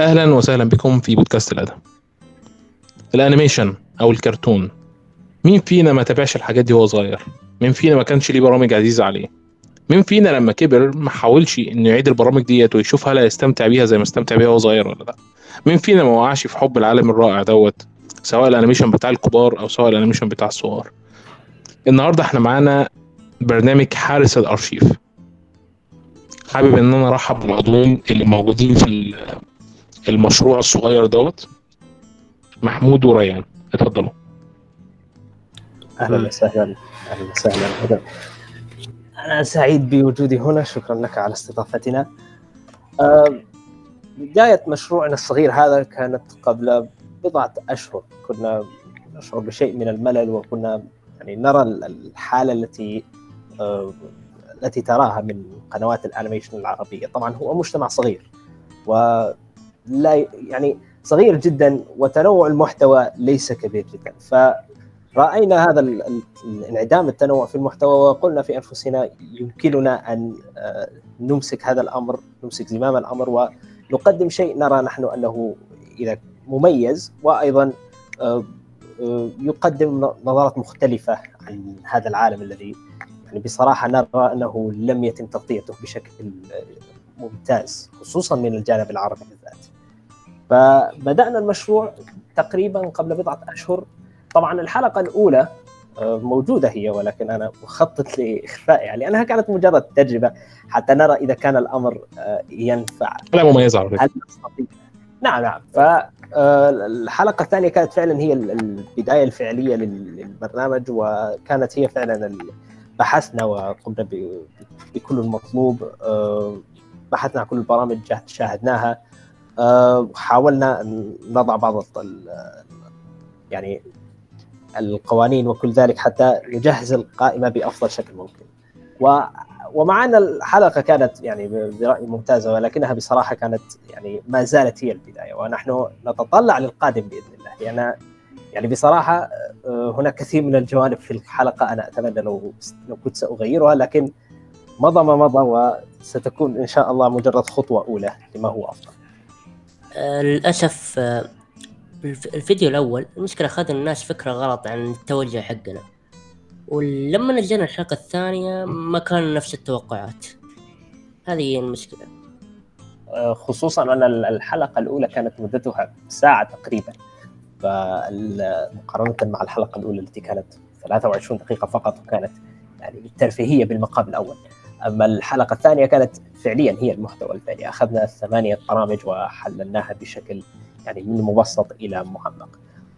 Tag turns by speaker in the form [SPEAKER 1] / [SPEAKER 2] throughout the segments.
[SPEAKER 1] أهلا وسهلا بكم في بودكاست الأدب. ال animation أو الكرتون. مين فينا ما تابعش الحاجات دي وهو صغير؟ مين فينا ما كانش ليه برامج عزيزة عليه؟ مين فينا لما كبر ما حاولش إنه يعيد البرامج ديت ويشوف هل هيستمتع بيها زي ما استمتع بيها وهو صغير ولا لأ؟ مين فينا ما وقعش في حب العالم الرائع دوت سواء ال animation بتاع الكبار أو سواء ال animation بتاع الصغار؟ النهارده إحنا معانا برنامج رحالة الأرشيف. حابب إن أنا أرحب بالعضوين اللي موجودين في المشروع الصغير دوت محمود وريان. اتفضلوا.
[SPEAKER 2] أهلا وسهلا. أهلا وسهلا. أنا سعيد بوجودي هنا. شكرا لك على استضافتنا. بداية مشروعنا الصغير هذا كانت قبل بضعة أشهر. كنا نشعر بشيء من الملل وكنا يعني نرى الحالة التي التي تراها من قنوات الأنيميشن العربية. طبعا هو مجتمع صغير ولا يعني صغير جدا وتنوع المحتوى ليس كبير جدا فرأينا هذا الانعدام التنوع في المحتوى وقلنا في أنفسنا يمكننا أن نمسك هذا الأمر نمسك زمام الأمر ونقدم شيء نرى نحن أنه إذا مميز وأيضا يقدم نظرات مختلفة عن هذا العالم الذي يعني بصراحة نرى أنه لم يتم تغطيته بشكل ممتاز خصوصا من الجانب العربي. فبدأنا المشروع تقريبا قبل بضعة أشهر طبعا الحلقة الأولى موجودة هي ولكن أنا مخطط لإخفائها لأنها كانت مجرد تجربة حتى نرى إذا كان الأمر ينفع.
[SPEAKER 1] لا مميزه على فكرة.
[SPEAKER 2] نعم نعم فالحلقه الثانية كانت فعلا هي البداية الفعلية للبرنامج وكانت هي فعلا بحثنا وقمنا بكل المطلوب بحثنا عن كل البرامج شاهدناها حاولنا أن نضع بعض يعني القوانين وكل ذلك حتى نجهز القائمة بأفضل شكل ممكن و ومع ان الحلقة كانت يعني برايي ممتازة ولكنها بصراحة كانت يعني ما زالت هي البداية ونحن نتطلع للقادم بإذن الله لأن يعني بصراحة هناك كثير من الجوانب في الحلقة أنا أتمنى لو لو كنت سأغيرها لكن مضى ما مضى وستكون إن شاء الله مجرد خطوة أولى لما هو أفضل.
[SPEAKER 3] للأسف الفيديو الأول المشكلة اخذ الناس فكرة غلط عن التوجه حقنا. ولما نجينا الحلقة الثانية ما كان نفس التوقعات. هذه هي المشكلة.
[SPEAKER 2] خصوصا أن الحلقة الأولى كانت مدتها ساعة تقريبا. مقارنه مع الحلقة الأولى التي كانت 23 دقيقة فقط وكانت يعني ترفيهية بالمقام الأول. أما الحلقة الثانية كانت فعليا هي المحتوى الفعلي. أخذنا ثمانية برامج وحللناها بشكل يعني من مبسط إلى معمق.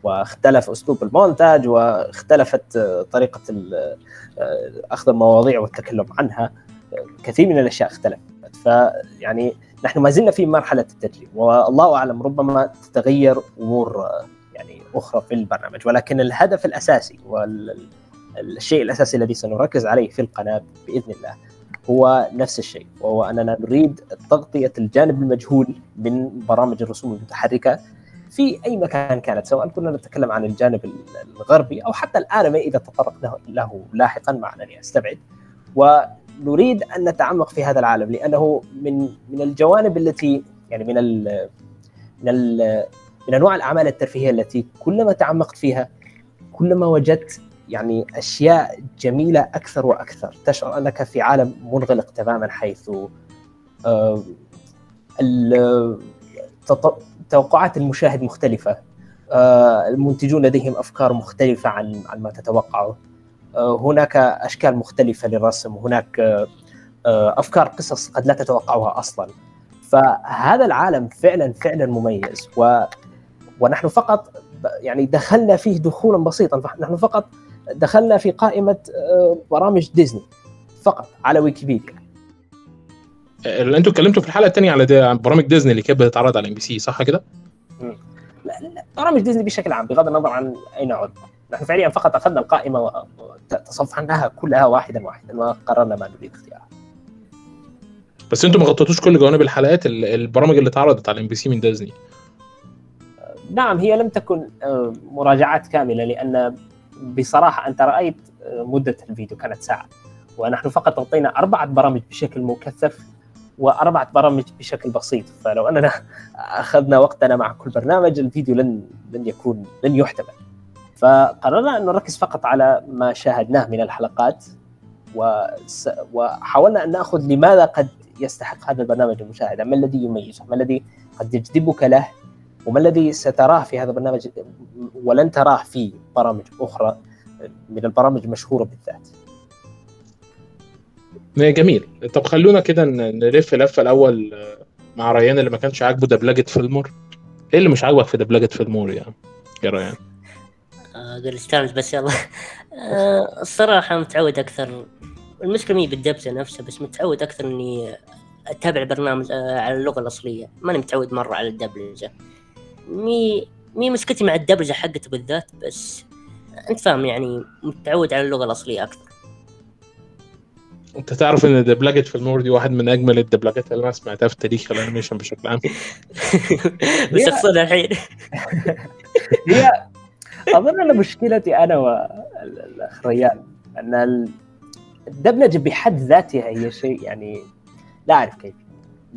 [SPEAKER 2] واختلف أسلوب المونتاج واختلفت طريقة أخذ المواضيع والتكلم عنها. كثير من الأشياء اختلفت. فيعني نحن ما زلنا في مرحلة التجريب والله أعلم ربما تتغير أمور يعني أخرى في البرنامج. ولكن الهدف الأساسي والشيء الأساسي الذي سنركز عليه في القناة بإذن الله هو نفس الشيء وهو أننا نريد تغطية الجانب المجهول من برامج الرسوم المتحركة في أي مكان كانت سواء كنا نتكلم عن الجانب الغربي أو حتى الانمي إذا تطرقنا له لاحقا مع انني أستبعد. ونريد أن نتعمق في هذا العالم لأنه من من الجوانب التي يعني من ال من ال من أنواع الأعمال الترفيهية التي كلما تعمقت فيها كلما وجدت يعني أشياء جميلة أكثر وأكثر. تشعر أنك في عالم منغلق تماما حيث توقعات المشاهد مختلفة. المنتجون لديهم أفكار مختلفة عن عن ما تتوقعه. هناك أشكال مختلفة للرسم. هناك أفكار قصص قد لا تتوقعها أصلا. فهذا العالم فعلا فعلا مميز. و ونحن فقط يعني دخلنا فيه دخولا بسيطا. نحن فقط دخلنا في قائمة برامج ديزني فقط على ويكيبيديا.
[SPEAKER 1] اللي أنتوا اتكلمتوا في الحلقة الثانية على عن برامج ديزني اللي كانت بتتعرض على إم بي سي صح كده؟
[SPEAKER 2] لا, لا برامج ديزني بشكل عام بغض النظر عن أين عرضت نحن فعليا فقط أخذنا القائمة وتصفحناها كلها واحدا واحدا وقررنا ما نريد اختيارها.
[SPEAKER 1] بس أنتوا ما غطيتوش كل جوانب الحلقات البرامج اللي اتعرضت على إم بي سي من ديزني؟
[SPEAKER 2] نعم هي لم تكن مراجعات كاملة لأن بصراحة أنت رأيت مدة الفيديو كانت ساعة. ونحن فقط غطينا أربعة برامج بشكل مكثف وأربعة برامج بشكل بسيط. فلو أننا أخذنا وقتنا مع كل برنامج الفيديو لن لن يكون لن يحتمل. فقررنا أن نركز فقط على ما شاهدناه من الحلقات وس... وحاولنا أن نأخذ لماذا قد يستحق هذا البرنامج المشاهدة؟ ما الذي يميزه؟ ما الذي قد يجذبك له؟ وما الذي ستراه في هذا البرنامج ولن تراه في برامج أخرى من البرامج المشهورة بالذات؟
[SPEAKER 1] جميل. طب خلونا كده ن- نلف لفة الأول آه، مع ريان اللي ما كانش عاجبه دبلجه فيلمور إيه اللي مش عاجبك في دبلجه فيلمور يعني يا ريان.
[SPEAKER 3] استانس بس يلا. آه، الصراحة متعود أكثر. المشكلة مي بالدبلجة نفسها بس متعود أكثر إني أتابع البرنامج آه، على اللغة الأصلية. ماني متعود مرة على الدبلجة مي مي مشكلتي مع الدبلجة حقته بالذات بس أنت فاهم يعني متعود على اللغة الأصلية أكثر.
[SPEAKER 1] أنت تعرف إن دبلجة Fillmore دي واحد من أجمل الدبلجات اللي أنا سمعتها في تاريخ ال animation بشكل عام.
[SPEAKER 3] بس أقصدها الحين.
[SPEAKER 2] هي أظن إن مشكلتي أنا والاخ ريان إن ال- الدبلجة بحد ذاتها هي شيء يعني لا أعرف كيف.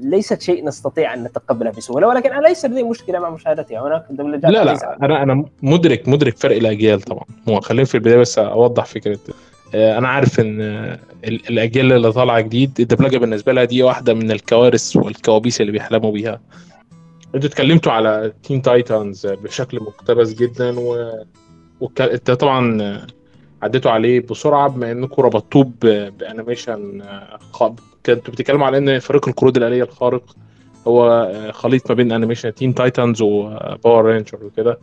[SPEAKER 2] ليست شيء نستطيع أن نتقبله بسهولة ولكن أنا ليس لدي مشكلة مع مشاهدتها هناك دبلجات
[SPEAKER 1] لا. لا أنا أنا مدرك مدرك فرق الأجيال طبعا هو خليني في البداية بس أوضح فكرة آه، أنا عارف إن آه، ال- الأجيال اللي طالعة جديد الدبلجة بالنسبة لها دي واحدة من الكوارث والكوابيس اللي بيحلموا بيها أنتوا اتكلمتوا على Teen Titans بشكل مقتبس جدا و... وك... أنت طبعا عديتوا عليه بسرعة بما انكم ربطتوه. ب animation آه،. كنتوا بتتكلموا على إن فريق القرود الآلية الخارق هو آه، خليط ما بين animation Teen Titans و Power Ranger وكده.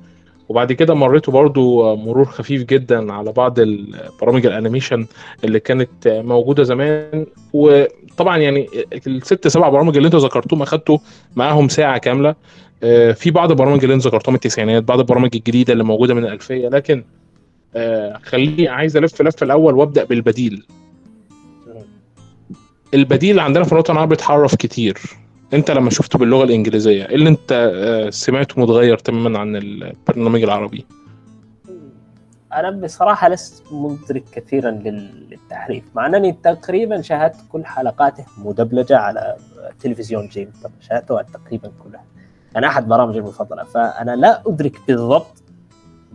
[SPEAKER 1] وبعد كده مريتوا برضو مرور خفيف جدا على بعض البرامج الانيميشن اللي كانت موجودة زمان. وطبعا يعني الست سبع برامج اللي أنتوا ذكرتوهم أخدتوا معاهم ساعة كاملة. آه، في بعض البرامج اللي أنتوا ذكرتوها من التسعينات بعض البرامج الجديدة اللي موجودة من الألفية. لكن آه، خليني عايز ألف لف الأول وأبدأ بالبديل. البديل عندنا في الوطن العربي اتحرف كتير. انت لما شفته باللغة الإنجليزية إيه اللي انت آه، سمعته متغير تماما عن البرنامج العربي؟
[SPEAKER 2] أنا بصراحة لست مدرك كثيرا لل- للتحريف مع أنني تقريبا شاهدت كل حلقاته مدبلجة على تلفزيون جيم. شاهدتها تقريبا كلها. أنا أحد برامجي المفضلة. فأنا لا أدرك بالضبط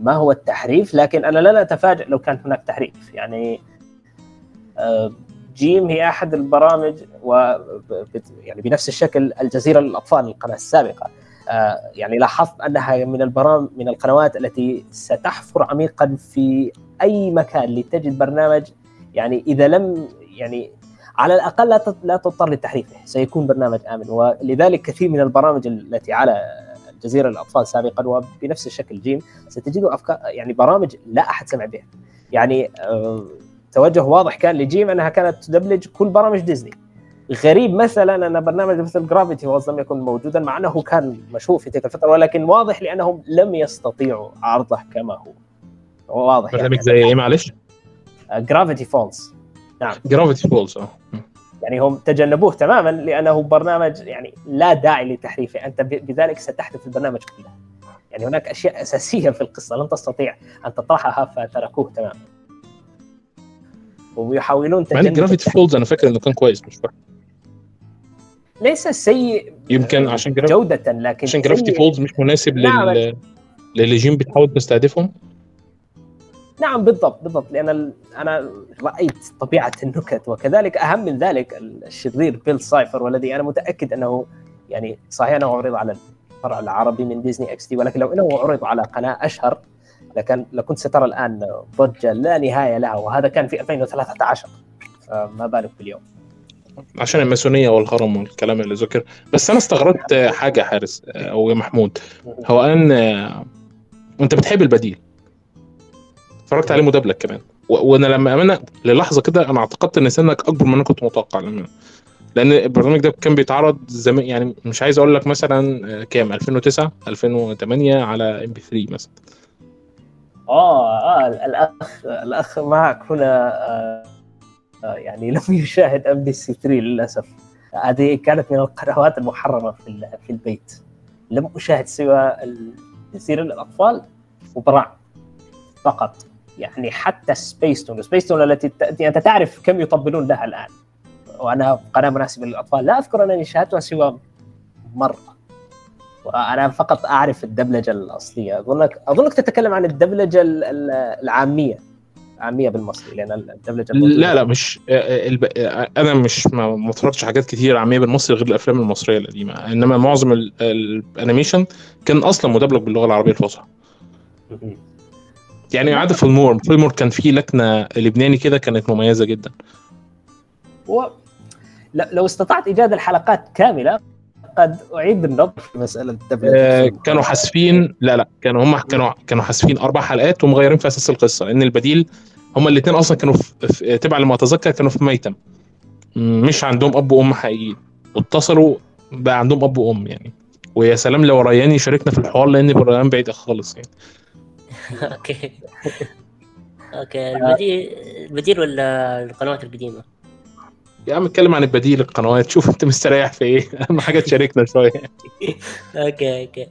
[SPEAKER 2] ما هو التحريف لكن أنا لن اتفاجئ لو كان هناك تحريف. يعني آه، جيم هي أحد البرامج و يعني بنفس الشكل الجزيرة للأطفال القناة السابقة. آه، يعني لاحظت أنها من البرامج من القنوات التي ستحفر عميقا في أي مكان لتجد برنامج. يعني إذا لم يعني على الأقل لا لا تضطر لتحريفه سيكون برنامج آمن. ولذلك كثير من البرامج التي على الجزيرة للأطفال سابقا وبنفس الشكل جيم ستجدوا أفكار يعني برامج لا أحد سمع بها. يعني آه، توجه واضح كان لجيم أنها كانت تدبلج كل برامج ديزني. غريب مثلا أن برنامج مثل Gravity Falls لم يكن موجودا مع أنه كان مشهور في تلك الفترة ولكن واضح لأنهم لم يستطيعوا عرضه كما هو. واضح
[SPEAKER 1] برنامج زي إيه؟ معلش؟
[SPEAKER 2] Gravity Falls
[SPEAKER 1] Gravity Falls آه.
[SPEAKER 2] يعني هم تجنبوه تماما لأنه برنامج يعني لا داعي لتحريفه. أنت بذلك ستحذف البرنامج كله. يعني هناك أشياء أساسية في القصة لن تستطيع أن تطرحها فتركوه تماما. ويحاولون
[SPEAKER 1] مع
[SPEAKER 2] إن
[SPEAKER 1] Gravity Falls أنا فاكر إنه كان كويس مش فاكر.
[SPEAKER 2] ليس سيء
[SPEAKER 1] يمكن عشان Gravity
[SPEAKER 2] جودة لكن
[SPEAKER 1] عشان
[SPEAKER 2] Gravity
[SPEAKER 1] Falls مش مناسب
[SPEAKER 2] نعم.
[SPEAKER 1] لل للي جيم بتحاول تستهدفهم؟
[SPEAKER 2] نعم بالضبط بالضبط لأن ال- أنا رأيت طبيعة النكت وكذلك أهم من ذلك الشرير Bill Cipher والذي أنا متأكد أنه يعني صحيح أنه عرض على الفرع العربي من Disney XD ولكن لو إنه عرض على قناة أشهر لكان لكنت سترى الآن ضجة لا نهاية لها وهذا كان في 2013 فما بالك باليوم.
[SPEAKER 1] عشان الماسونية والهرم والكلام اللي ذكر. بس أنا استغربت حاجة يا حارس أو يا محمود. هو أن أنت بتحب البديل. اتفرجت عليه مدبلج كمان. وأنا لما أمانة للحظة كده أنا اعتقدت إن سنك أكبر من أنا كنت متوقع لأن لأن البرنامج ده كان بيتعرض زمان يعني مش عايز أقول لك مثلا آه، كام؟ 2009 2008 على إم بي سي 3 مثلا.
[SPEAKER 2] آه آه الأخ الأخ معك هنا آه آه يعني لم يشاهد أم بي سي 3 للأسف. هذه كانت من القنوات المحرمة في في البيت. لم أشاهد سوى جزيره للاطفال وبراعم فقط. يعني حتى سبيس تون سبيس تون التي أنت تعرف كم يطبلون لها الآن. وأنا قناة مناسبة للأطفال. لا أذكر أنني شاهدتها سوى مرة. وأنا فقط أعرف الدبلجة الأصلية. اظنك أظنك تتكلم عن الدبلجة ال- ال- العامية. العامية بالمصري لأن الدبلجة
[SPEAKER 1] لا لا مش أنا مش ما اتفرجتش حاجات كتير عامية بالمصري غير الأفلام المصرية القديمة. إنما معظم ال- الأنيميشن كان أصلا مدبلج باللغة العربية الفصحى. يعني عادة Fillmore Fillmore كان فيه لكنة لبناني كده كانت مميزة جدا.
[SPEAKER 2] و... لو استطعت إيجاد الحلقات كاملة قد أعيد النظر. في مسألة الدبلجه
[SPEAKER 1] آه، كانوا حاذفين لا لا كانوا هم كانوا كانوا حاذفين أربع حلقات ومغيرين في أساس القصة لأن البديل هم الاثنين أصلا كانوا في تبع لما أتذكر كانوا في ميتم. مش عندهم أب وأم حقيقيين. واتصلوا بقى عندهم أب وأم يعني. ويا سلام لو ريان يشاركنا في الحوار لأن ريان بعيد خالص يعني.
[SPEAKER 3] Okay. Okay. البديل البديل ولا القنوات القديمة؟
[SPEAKER 1] يا عم اتكلم عن البديل القنوات شوف انت مستريح في إيه. اهم حاجة تشاركنا شوية.
[SPEAKER 3] Okay okay.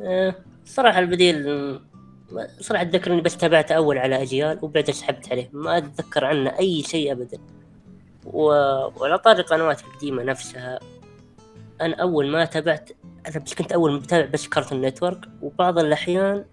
[SPEAKER 3] آه، صراحة البديل صراحة أتذكر إني بس تابعته أول على أجيال وبعدين سحبت عليه. ما أتذكر عنه أي شيء ابدا. و... وعلى طاري القنوات القديمة نفسها أنا أول ما تابعت أنا بس كنت أول متابع بس Cartoon Network وبعض الأحيان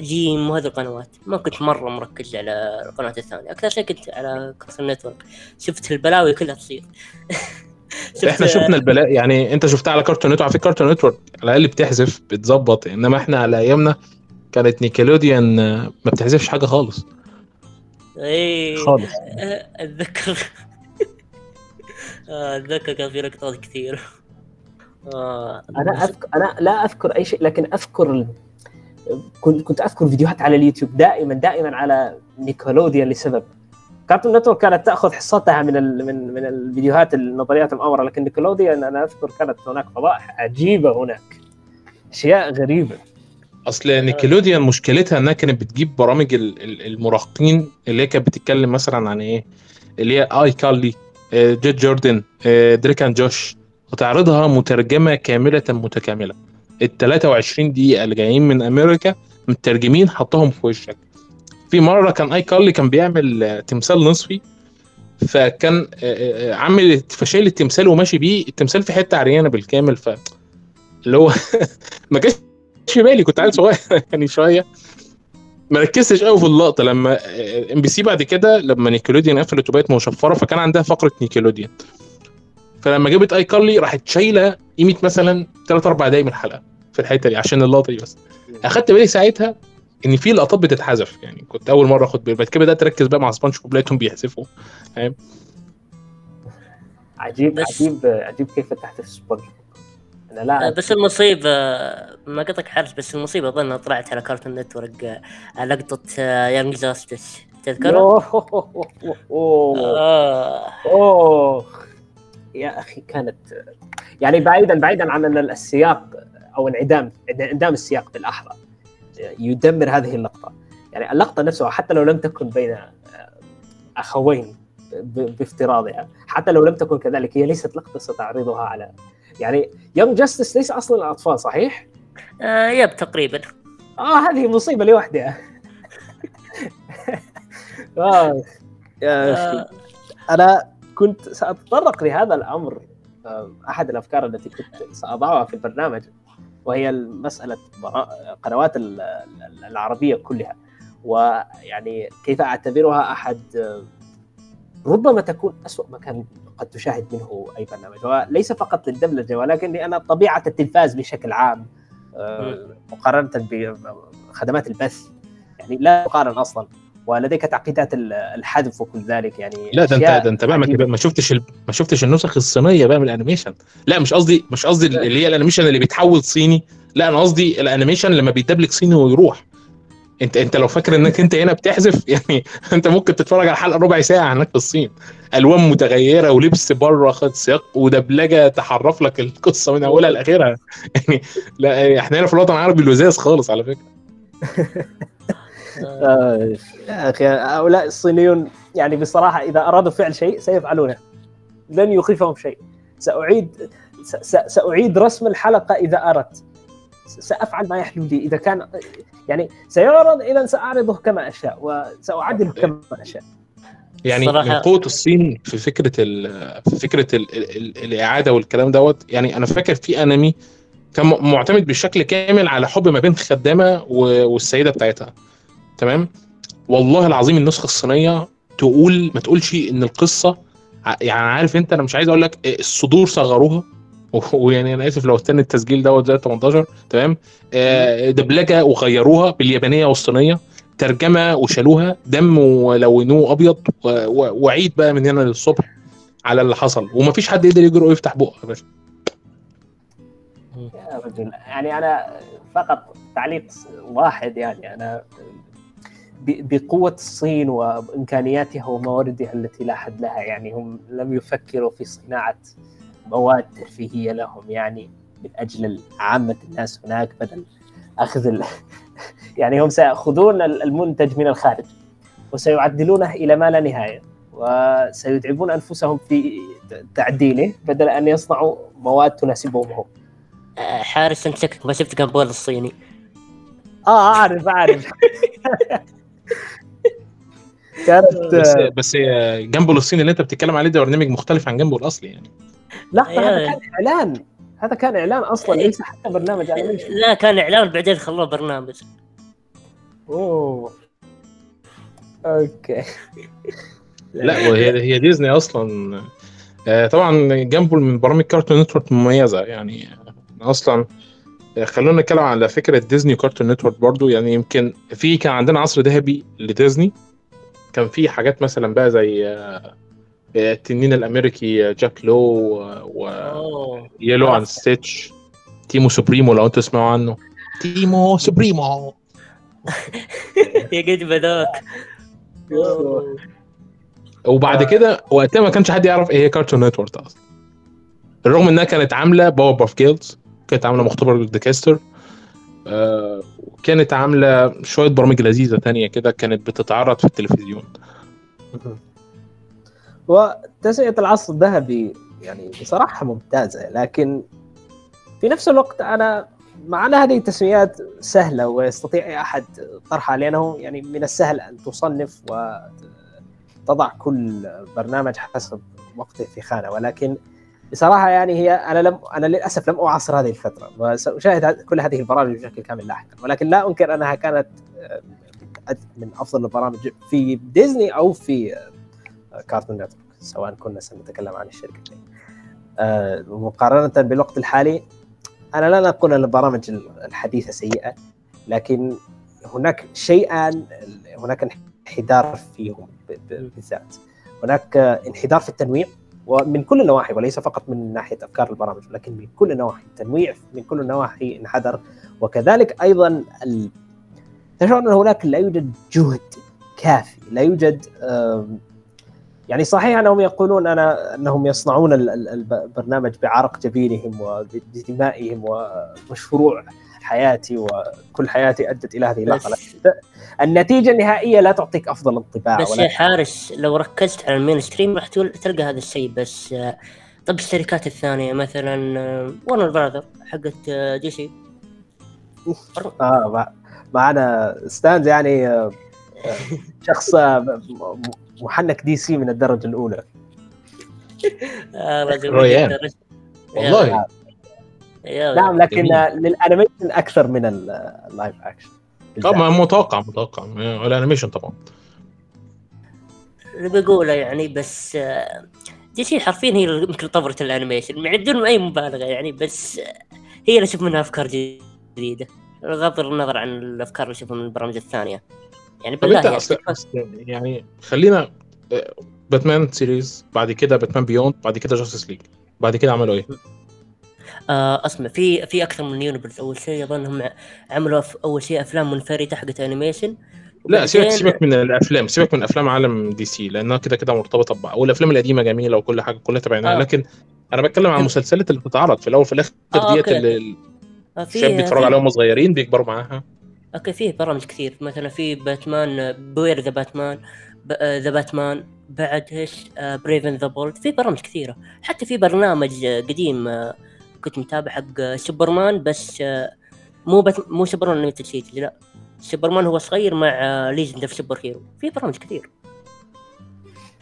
[SPEAKER 3] جيم وهذه القنوات. ما كنت مرة مركز على القناه الثانية. أكثر شيء كنت على Cartoon Network شفت البلاوي كلها تصير. شفت-
[SPEAKER 1] إحنا شفنا البلاء يعني أنت شفتها على Cartoon Network على فكره Cartoon Network على الأقل بتحذف بتظبط. إنما إحنا على أيامنا كانت Nickelodeon آه، ما بتحذفش حاجة خالص.
[SPEAKER 3] إيه
[SPEAKER 2] خالص.
[SPEAKER 3] آه، أتذكر. آه، أتذكر كان في لقطات كثير. آه،
[SPEAKER 2] أنا اذكر أنا لا أذكر أي شيء لكن أذكر. كنت كنت أذكر فيديوهات على اليوتيوب دائما دائما على Nickelodeon لسبب. Cartoon Network كانت تأخذ حصتها من ال... من من الفيديوهات النظريات المؤامرة لكن Nickelodeon أنا أذكر كانت هناك فضائح عجيبة هناك. أشياء غريبة.
[SPEAKER 1] أصل نيكلوديان مشكلتها إنها كانت بتجيب برامج ال- ال- المراهقين اللي هي كانت بتتكلم مثلا عن إيه؟ اللي هي آي كارلي آه، جيت جوردن آه، دريك أند جوش. وتعرضها مترجمة كاملة متكاملة. ال 23 دقيقة اللي جايين من أمريكا مترجمين حطهم في وشك. في مرة كان آي كارلي كان بيعمل آه، تمثال نصفي فكان آه، آه، عامل فشايل التمثال وماشي بيه. التمثال في حتة عريانة بالكامل ف اللي هو ما جاش في بالي كنت عيل صغير يعني شوية. ما ركزتش قوي في اللقطة لما إم بي سي بعد كده لما Nickelodeon قفلت وبقت مشفرة فكان عندها فقرة Nickelodeon. فلما جابت iCarly راحت شايلة قيمة مثلا 3 4 دقايق من الحلقة في الحتة دي عشان اللقطة دي بس أخدت بالي ساعتها إن في لقطات بتتحذف يعني كنت أول مرة أخد بالي بعد كده بدأت أركز بقى مع سبونج بوب لقيتهم بيحذفوا
[SPEAKER 2] عجيب
[SPEAKER 3] بس-
[SPEAKER 2] عجيب عجيب كيف فتحت سبونج بوب أنا
[SPEAKER 3] آه،
[SPEAKER 2] لا
[SPEAKER 3] بس المصيبة ما قطعك حرج بس المصيبة أظن طلعت على Cartoon Network آه، على لقطة Young Justice تذكرها؟
[SPEAKER 2] أوه. أوه.
[SPEAKER 3] آه
[SPEAKER 2] أوه يا أخي كانت يعني بعيدا بعيدا عن أن السياق أو انعدام انعدام السياق باللحظه يدمر هذه اللقطة يعني اللقطة نفسها حتى لو لم تكن بين أخوين ب- بافتراضها حتى لو لم تكن كذلك هي ليست لقطة ستعرضها على يعني يونج جاستس ليس أصلا الأطفال صحيح؟
[SPEAKER 3] آه، يب تقريبا
[SPEAKER 2] آه هذه مصيبة لوحدها آه. يا أخي.
[SPEAKER 3] آه،
[SPEAKER 2] أنا كنت سأتطرق لهذا الأمر. آه، أحد الأفكار التي كنت سأضعها في البرنامج وهي مسألة برا- قنوات ال- ال- العربية كلها. ويعني كيف أعتبرها أحد آه، ربما تكون أسوأ مكان قد تشاهد منه أي برنامج. وليس فقط للدبلجة ولكن لأن طبيعة التلفاز بشكل عام آه، مقارنة بخدمات البث يعني لا تقارن أصلا. ولديك تعقيدات ال- الحذف وكل ذلك يعني
[SPEAKER 1] لا ده انت ده انت بقى ما, شفتش ال... ما شفتش النسخ الصينية بقى من ال animation. لا مش قصدي مش قصدي اللي هي ال animation اللي بيتحول صيني. لا أنا قصدي ال animation لما بيدبلك صيني ويروح. انت انت لو فاكر انك انت هنا بتحذف يعني انت ممكن تتفرج على حلقة ربع ساعة هناك في الصين. ألوان متغيرة ولبس بره خد سياق ودبلجة تحرف لك القصة من أولها لآخرها. يعني لا إحنا هنا في الوطن العربي لزاز خالص على
[SPEAKER 2] فكرة. يا أخي هؤلاء الصينيون يعني بصراحة إذا أرادوا فعل شيء سيفعلونه. لن يخيفهم شيء. سأعيد س- س- سأعيد رسم الحلقة إذا أردت. سأفعل ما يحلو لي. إذا كان يعني سيعرض اذا سأعرضه كما أشاء وسأعدله كما أشاء.
[SPEAKER 1] يعني
[SPEAKER 3] صراحة-
[SPEAKER 1] من قوة الصين في فكرة ال في فكرة ال ال ال الإعادة والكلام دوت يعني أنا فاكر في أنمي كان معتمد بشكل كامل على حب ما بين خدامة و- والسيدة بتاعتها. تمام؟ والله العظيم النسخة الصينية تقول ما تقولش إن القصة يعني عارف أنت أنا مش عايز أقول لك الصدور صغروها. ويعني أنا آسف لو استنى التسجيل دوت زي 18 تمام؟ آه، دبلجة وغيروها باليابانية والصينية ترجمة وشالوها دم ولونوه أبيض وعيد بقى من هنا للصبح على اللي حصل. ومفيش حد يقدر يجرؤ يفتح بقه يا باشا.
[SPEAKER 2] يا رجل يعني أنا فقط تعليق واحد يعني أنا بقوة الصين وإمكانياتها ومواردها التي لا حد لها. يعني هم لم يفكروا في صناعة مواد ترفيهية لهم. يعني من أجل عامة الناس هناك بدل أخذ ال... يعني هم سيأخذون المنتج من الخارج وسيعدلونه إلى ما لا نهاية وسيتعبون أنفسهم في تعديله بدل أن يصنعوا مواد تناسبهم هم.
[SPEAKER 3] حارس أنت شكلك ما شفت جامبول الصيني.
[SPEAKER 2] آه أعرف أعرف. كانت
[SPEAKER 1] بس بس جمبول الصيني اللي انت بتتكلم عليه ده برنامج مختلف عن جمبول الأصلي يعني.
[SPEAKER 2] لحظة هذا. كان إعلان. هذا كان إعلان أصلا ليس حتى برنامج
[SPEAKER 3] لا كان إعلان بعدين خلوه برنامج.
[SPEAKER 2] أوه. okay.
[SPEAKER 1] لا وهي هي ديزني أصلا. آه، طبعا جمبول من برامج Cartoon Network مميزة يعني. أصلا آه، خلونا نتكلم على فكرة ديزني و Cartoon Network برضو. يعني يمكن في كان عندنا عصر ذهبي لديزني كان في حاجات مثلا بقى زي آه، آه، التنين الأمريكي آه، جاك لونج و
[SPEAKER 3] Lilo
[SPEAKER 1] and Stitch و Teamo Supremo لو أنتوا تسمعوا عنه. Teamo Supremo.
[SPEAKER 3] يا قد ذاك
[SPEAKER 1] وبعد كده وقتها ما كانش حد يعرف إيه هي Cartoon Network أصلا. بالرغم إنها كانت عاملة Powerpuff Girls كانت عاملة مختبر ديكستر آه عاملة شوية برامج لذيذة تانية كده كانت بتتعرض في التلفزيون.
[SPEAKER 2] وتسمية العصر الذهبي يعني بصراحة ممتازة لكن في نفس الوقت أنا مع أن هذه التسميات سهلة ويستطيع أي أحد طرحها لأنه يعني من السهل أن تصنف وتضع كل برنامج حسب وقته في خانة ولكن بصراحة يعني هي أنا لم أنا للأسف لم أعاصر هذه الفترة وسأشاهد هذ- كل هذه البرامج بشكل كامل لاحقا ولكن لا أنكر أنها كانت آه، من أفضل البرامج في ديزني أو في آه، Cartoon Network سواء كنا سنتكلم عن الشركتين آه، مقارنة بالوقت الحالي أنا لا نقول أن البرامج الحديثة سيئة لكن هناك شيئان هناك انحدار فيهم بالذات. هناك انحدار في التنويع ومن كل النواحي وليس فقط من ناحية أفكار البرامج ولكن من كل النواحي التنويع من كل النواحي انحدر وكذلك أيضا. تشعر أن هناك لا يوجد جهد كافي لا يوجد يعني صحيح أنهم يقولون أنا أنهم يصنعون ال- ال- البرنامج بعرق جبينهم وبدمائهم ومشروع حياتي وكل حياتي أدت إلى هذه اللحظة.
[SPEAKER 3] بس,
[SPEAKER 2] النتيجة النهائية لا تعطيك أفضل انطباع
[SPEAKER 3] بس يا حارس لو ركزت على ال mainstream راح تقول- تلقى هذا الشيء بس آه، طب الشركات الثانية مثلا Warner Brothers حقت آه، دي سي
[SPEAKER 2] آه مع- معنا stan يعني آه، آه، شخص آه، محنك DC من الدرجة الأولى.
[SPEAKER 3] آه، رجل
[SPEAKER 1] والله.
[SPEAKER 2] نعم لكن. آه، لل animation أكثر من ال- ال live action
[SPEAKER 1] طبعا متوقع متوقع. ال animation طبعا.
[SPEAKER 3] اللي بقوله يعني بس آه، دي شيء حرفيا هي يمكن طورت ال animation. مع بدون أي مبالغة يعني بس آه، هي اللي أشوف منها أفكار جديدة. بغض النظر عن الأفكار اللي أشوفها من البرامج الثانية. يعني بالله يعني.
[SPEAKER 1] أصل- يعني خلينا آه، Batman series بعد كده Batman Beyond بعد كده Justice League بعد كده عملوا إيه؟
[SPEAKER 3] آه اسمع في في أكثر من universe أول شيء اظنهم عملوا في أول شيء أفلام منفردة حقت animation
[SPEAKER 1] لا سيبك سيبك من الأفلام سيبك من أفلام عالم DC لأنها كده كده مرتبطة ببعض والأفلام القديمة جميلة وكل حاجة كلها تبعناها.
[SPEAKER 3] آه.
[SPEAKER 1] لكن أنا بتكلم عن المسلسلات اللي بتتعرض في الأول وفي الآخر
[SPEAKER 3] آه،
[SPEAKER 1] ديت. اللي
[SPEAKER 3] آه،
[SPEAKER 1] الشباب بيتفرجوا
[SPEAKER 3] في-
[SPEAKER 1] عليهم وهم صغيرين بيكبروا معاها.
[SPEAKER 3] okay فيه برامج كثير. مثلا في باتمان Beware the Batman The Batman بعد إيش؟ Brave and the Bold في برامج كثيرة. حتى في برنامج قديم آه، كنت متابع حق سوبرمان بس آه، مو بات... مو سوبرمان ليمتد سيتي لا. سوبرمان هو صغير مع ليجند اوف سوبر هيرو في برامج كثير.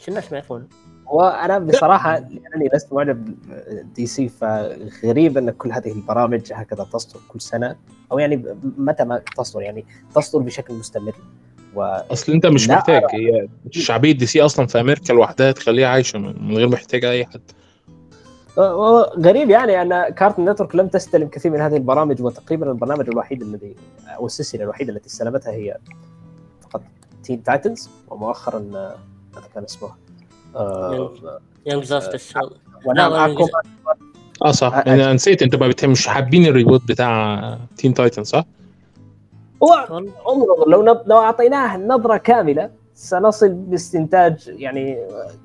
[SPEAKER 3] بس الناس ما يعرفون.
[SPEAKER 2] وأنا بصراحة لأنني لست معجب دي سي فغريب إن كل هذه البرامج هكذا تصدر كل سنة. أو يعني متى ما تصدر يعني تصدر بشكل مستمر. و
[SPEAKER 1] أصل أنت مش محتاج هي شعبية دي سي أصلا في أمريكا لوحدها تخليها عايشة من من غير محتاج أي حد.
[SPEAKER 2] غريب يعني أن Cartoon Network لم تستلم كثير من هذه البرامج وتقريبا البرنامج الوحيد الذي أو السلسلة الوحيدة التي استلمتها هي فقط Teen Titans ومؤخرا آه، ماذا كان اسمه؟ آه،
[SPEAKER 3] Young Justice
[SPEAKER 2] ونعم
[SPEAKER 3] لا،
[SPEAKER 2] أكومان.
[SPEAKER 1] آه صح
[SPEAKER 2] آه،
[SPEAKER 1] أنا نسيت أنتوا ما مش حابين ال reboot بتاع Teen Titan صح؟
[SPEAKER 2] هو انظر لو نب... لو أعطيناه نظره كاملة سنصل باستنتاج يعني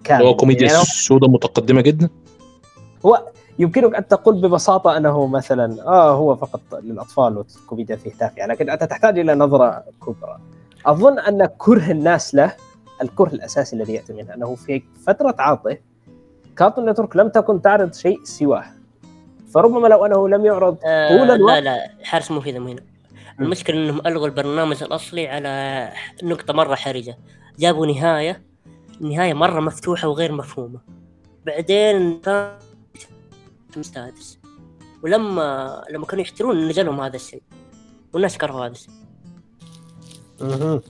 [SPEAKER 2] كامل
[SPEAKER 1] هو كوميديا
[SPEAKER 2] يعني
[SPEAKER 1] سوداء متقدمة جدا
[SPEAKER 2] هو يمكنك أن تقول ببساطة أنه مثلا آه هو فقط للأطفال والكوميديا فيه تافهة لكن أنت تحتاج إلى نظرة كبرى. أظن أن كره الناس له الكره الأساسي الذي يأتي منه أنه في فترة عرضه Cartoon Network لم تكن تعرض شيء سواه. فربما لو أنه لم يعرض طول
[SPEAKER 3] آه
[SPEAKER 2] الوقت.
[SPEAKER 3] لا لا حارس مو في هنا. المشكلة إنهم ألغوا البرنامج الأصلي على نقطة مرة حرجة. جابوا نهاية نهاية مرة مفتوحة وغير مفهومة. بعدين كان مستانس ولما لما كانوا يحترون نزلهم هذا الشيء. والناس كرهوا هذا الشيء.
[SPEAKER 2] مهم.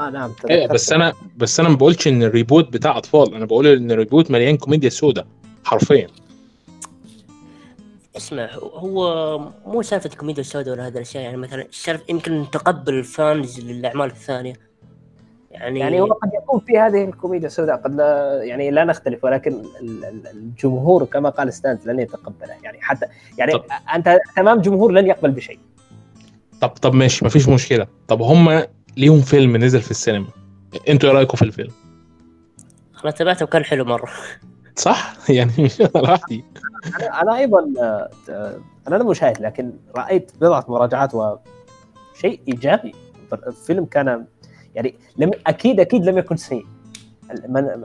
[SPEAKER 2] آه نعم إيه.
[SPEAKER 1] بس أنا بس أنا ما بقولش إن ال reboot بتاع أطفال. أنا بقول إن ال reboot مليان كوميديا سوداء حرفيا.
[SPEAKER 3] اسمع هو مو سالفه كوميديا السوداء ولا هذه الأشياء يعني مثلا يمكن تقبل ال fans للأعمال الثانية. يعني
[SPEAKER 2] يعني هو قد يكون في هذه الكوميديا السوداء قد لا يعني لا نختلف ولكن ال- ال- الجمهور كما قال ستانز لن يتقبله. يعني حتى يعني
[SPEAKER 1] طب.
[SPEAKER 2] أنت تمام جمهور لن يقبل بشيء.
[SPEAKER 1] طب طب ماشي مفيش مشكلة. طب هم ليهم فيلم نزل في السينما. أنتوا إيه رأيكم في الفيلم؟
[SPEAKER 3] أنا تابعته وكان حلو مرة.
[SPEAKER 1] صح؟ يعني مش أنا لوحدي
[SPEAKER 2] أنا أنا أيضا أنا لم اشاهد لكن رأيت بضعة مراجعات وشيء إيجابي. الفيلم كان يعني لم أكيد أكيد لم يكن سيء.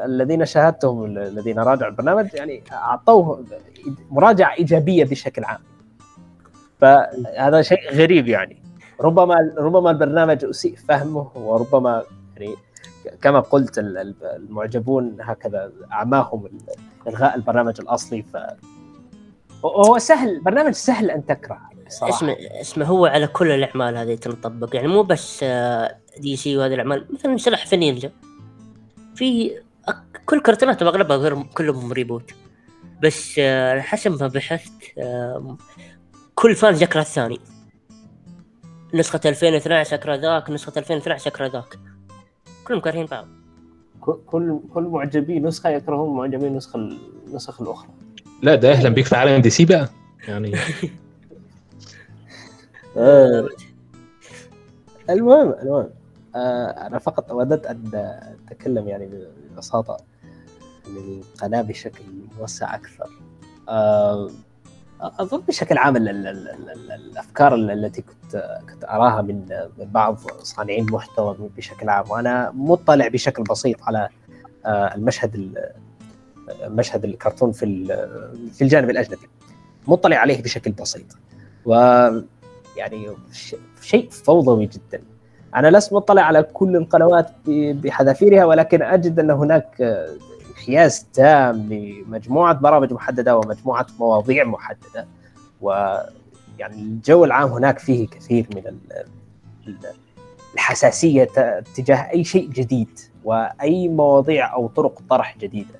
[SPEAKER 2] الذين شاهدتهم الذين راجعوا البرنامج يعني أعطوه مراجعة إيجابية بشكل عام. فهذا شيء غريب يعني. ربما ربما البرنامج أسيء فهمه وربما يعني كما قلت ال- ال- المعجبون هكذا أعماهم ال- إلغاء البرنامج الأصلي. ف هو سهل برنامج سهل أن تكره صراحة.
[SPEAKER 3] اسمه اسمه هو على كل الأعمال هذه تنطبق. يعني مو بس آه، دي سي وهذه الأعمال. مثلا سلاح في نينجا في كل كرتوناتهم أغلبها غير كلهم reboot. بس آه، حسب ما بحثت كل fan ذكر الثاني نسخة 2012 اكره ذاك نسخة 2012 اكره ذاك. كلهم كارهين بعض.
[SPEAKER 2] كل- كل كل معجبي نسخة يكرهون معجبي النسخه النسخ الأخرى.
[SPEAKER 1] لا ده أهلا بيك في عالم دي سي بقى. يعني
[SPEAKER 2] آه، المهم المهم. آه أنا فقط وددت أن أتكلم يعني ببساطة عن القناة بشكل موسع أكثر. آه أظن بشكل عام ال- ال- ال- ال- ال- الأفكار ال- التي كنت كنت أراها من بعض صانعين المحتوى بشكل عام وأنا مطلع بشكل بسيط على آه، المشهد ال- مشهد الكرتون في في الجانب الأجنبي. مطلع عليه بشكل بسيط. و يعني شيء فوضوي جدا. أنا لست مطلع على كل القنوات بحذافيرها ولكن أجد أن هناك آه، انحياز تام لمجموعة برامج محددة ومجموعة مواضيع محددة. ويعني الجو العام هناك فيه كثير من ال- ال- الحساسية تجاه أي شيء جديد وأي مواضيع أو طرق طرح جديدة.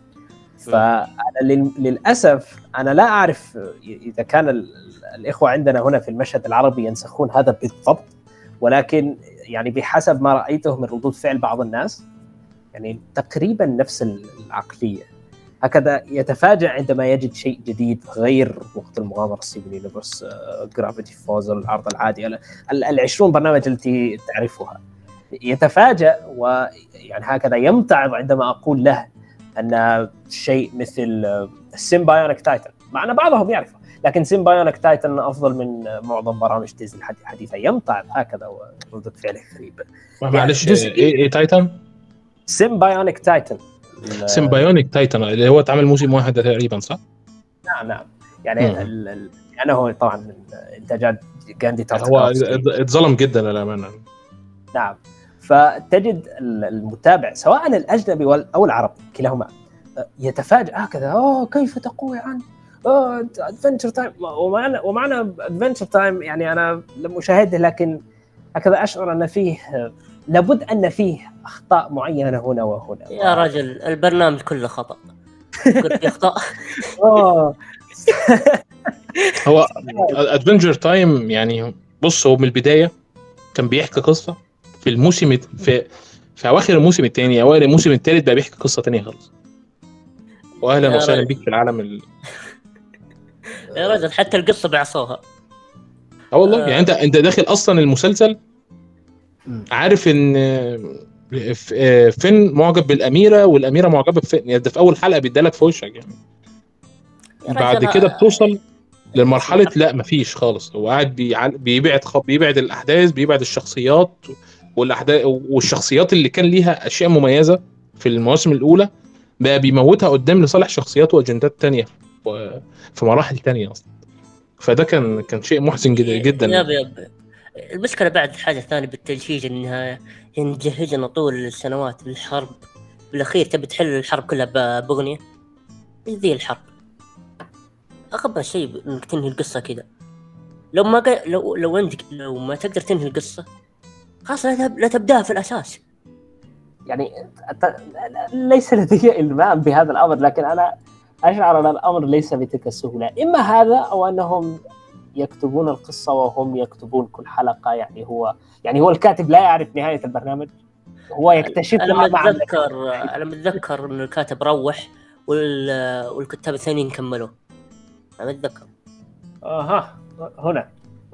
[SPEAKER 2] فأنا لل- للأسف أنا لا أعرف إذا كان ال- الإخوة عندنا هنا في المشهد العربي ينسخون هذا بالضبط ولكن يعني بحسب ما رأيته من ردود فعل بعض الناس يعني تقريبا نفس العقلية. هكذا يتفاجأ عندما يجد شيء جديد غير وقت المغامرة ستيفن يونيفرس جرافيتي فولز العرض العادي ال- ال- العشرون برنامج التي تعرفها. يتفاجأ ويعني هكذا يمتعض عندما أقول له أن شيء مثل السيمبايوتيك تايتن مع أن بعضهم يعرفه. لكن سيمبايوتيك تايتن أفضل من معظم برامج ديزني الحدي- الحديثة يمتعض هكذا وردة فعله غريبة
[SPEAKER 1] معلش
[SPEAKER 2] جزء-
[SPEAKER 1] إيه إيه تايتن؟
[SPEAKER 2] سيمبايونيك تايتن.
[SPEAKER 1] سيمبايونيك تايتن اللي هو اتعمل موسم واحد تقريبا صح؟
[SPEAKER 2] نعم نعم. يعني. ال- ال- لأنه طبعا من إنتاجات جاندي
[SPEAKER 1] هو اتظلم جدا للأمانة.
[SPEAKER 2] نعم. فتجد ال- المتابع سواء الأجنبي أو العرب كلاهما يتفاجأ هكذا أوه كيف تقول عن ادفنتشر تايم ومعنى ومعنى ادفنتشر تايم يعني أنا لم أشاهده لكن هكذا أشعر أن فيه لابد أن فيه أخطاء معينة هنا وهنا.
[SPEAKER 3] يا رجل البرنامج كله خطأ. اخطاء.
[SPEAKER 1] هو ادفنتشر تايم يعني بص هو من البداية كان بيحكي قصة في الموسم في في أواخر الموسم الثاني أوائل الموسم الثالث بقى بيحكي قصة ثانية خالص. واهلا وسهلا. بيك في العالم ال...
[SPEAKER 3] يا رجل حتى القصة بعصوها.
[SPEAKER 1] آه والله
[SPEAKER 3] آه.
[SPEAKER 1] يعني أنت أنت داخل أصلا المسلسل. عارف إن آه، آه، فين معجب بالأميرة والأميرة معجبة بفين؟ يعني ده في أول حلقة بيدالك في وشك يعني. بعد كده بتوصل لمرحلة لا مفيش خالص. هو قاعد بيع- بيبعد بيبعد الأحداث بيبعد الشخصيات والأحداث والشخصيات اللي كان ليها أشياء مميزة في المواسم الأولى بقى بيموتها قدام لصالح شخصيات وأجندات تانية. في مراحل تانية أصلا. فده كان كان شيء محزن جدا جدا
[SPEAKER 3] يب يب المشكلة بعد حاجة ثانية بالتلفيج إنها نجهزنا طول السنوات للحرب بالأخير تبي تحل الحرب كلها بأغنية؟ ذي الحرب. اغبى شيء إنك تنهي القصة كذا لو ما ق... لو لو عندك لو ما تقدر تنهي القصة خلاص لا, تب... لا تبدأها في الأساس.
[SPEAKER 2] يعني ليس لدي المام بهذا الأمر لكن أنا اشعر ان الأمر ليس بتلك السهولة. إما هذا أو أنهم يكتبون القصة وهم يكتبون كل حلقة يعني هو يعني هو الكاتب لا يعرف نهاية البرنامج. هو يكتشفها
[SPEAKER 3] أنا
[SPEAKER 2] مع
[SPEAKER 3] متذكر أنا متذكر إن الكاتب روح وال... والكتاب الثانيين كملوه أنا متذكر.
[SPEAKER 2] أها هنا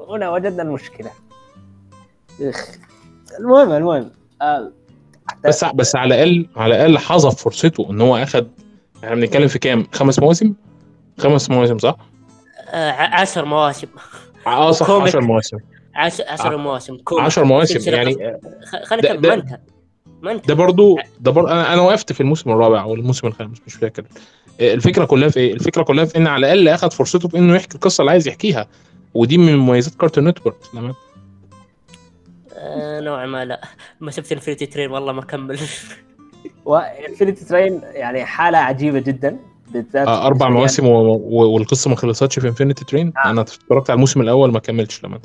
[SPEAKER 2] هنا وجدنا المشكلة. إخ. المهم المهم. آه،
[SPEAKER 1] بس بس على الأقل على الأقل حظى فرصته إن هو اخد إحنا بنتكلم في كام؟ خمس مواسم؟ خمس مواسم صح؟
[SPEAKER 3] آه عشر مواسم.
[SPEAKER 1] آه صح
[SPEAKER 3] كوميك.
[SPEAKER 1] 10 مواسم.
[SPEAKER 3] عشر, عشر
[SPEAKER 1] ع-
[SPEAKER 3] مواسم كوميك.
[SPEAKER 1] 10 مواسم يعني
[SPEAKER 3] خ- خلينا
[SPEAKER 1] ده- ده- برضو ده برضو أنا أنا وقفت في الموسم الرابع أو الموسم الخامس مش فاكر. آه، الفكرة كلها في إيه؟ الفكرة كلها في إن على الأقل أخد فرصته في إنه يحكي القصة اللي عايز يحكيها. ودي من مميزات كارتون نتورك تمام؟
[SPEAKER 3] آه نوعا ما لا. ما شفت انفينيتي ترين والله ما كمل.
[SPEAKER 2] وانفينيتي ترين يعني حالة عجيبة جدا بالذات
[SPEAKER 1] آه،
[SPEAKER 2] أربع
[SPEAKER 1] مواسم و... والقصة ما خلصتش في انفينيتي ترين
[SPEAKER 2] آه.
[SPEAKER 1] أنا اتفرجت على الموسم الأول ما كملتش لما.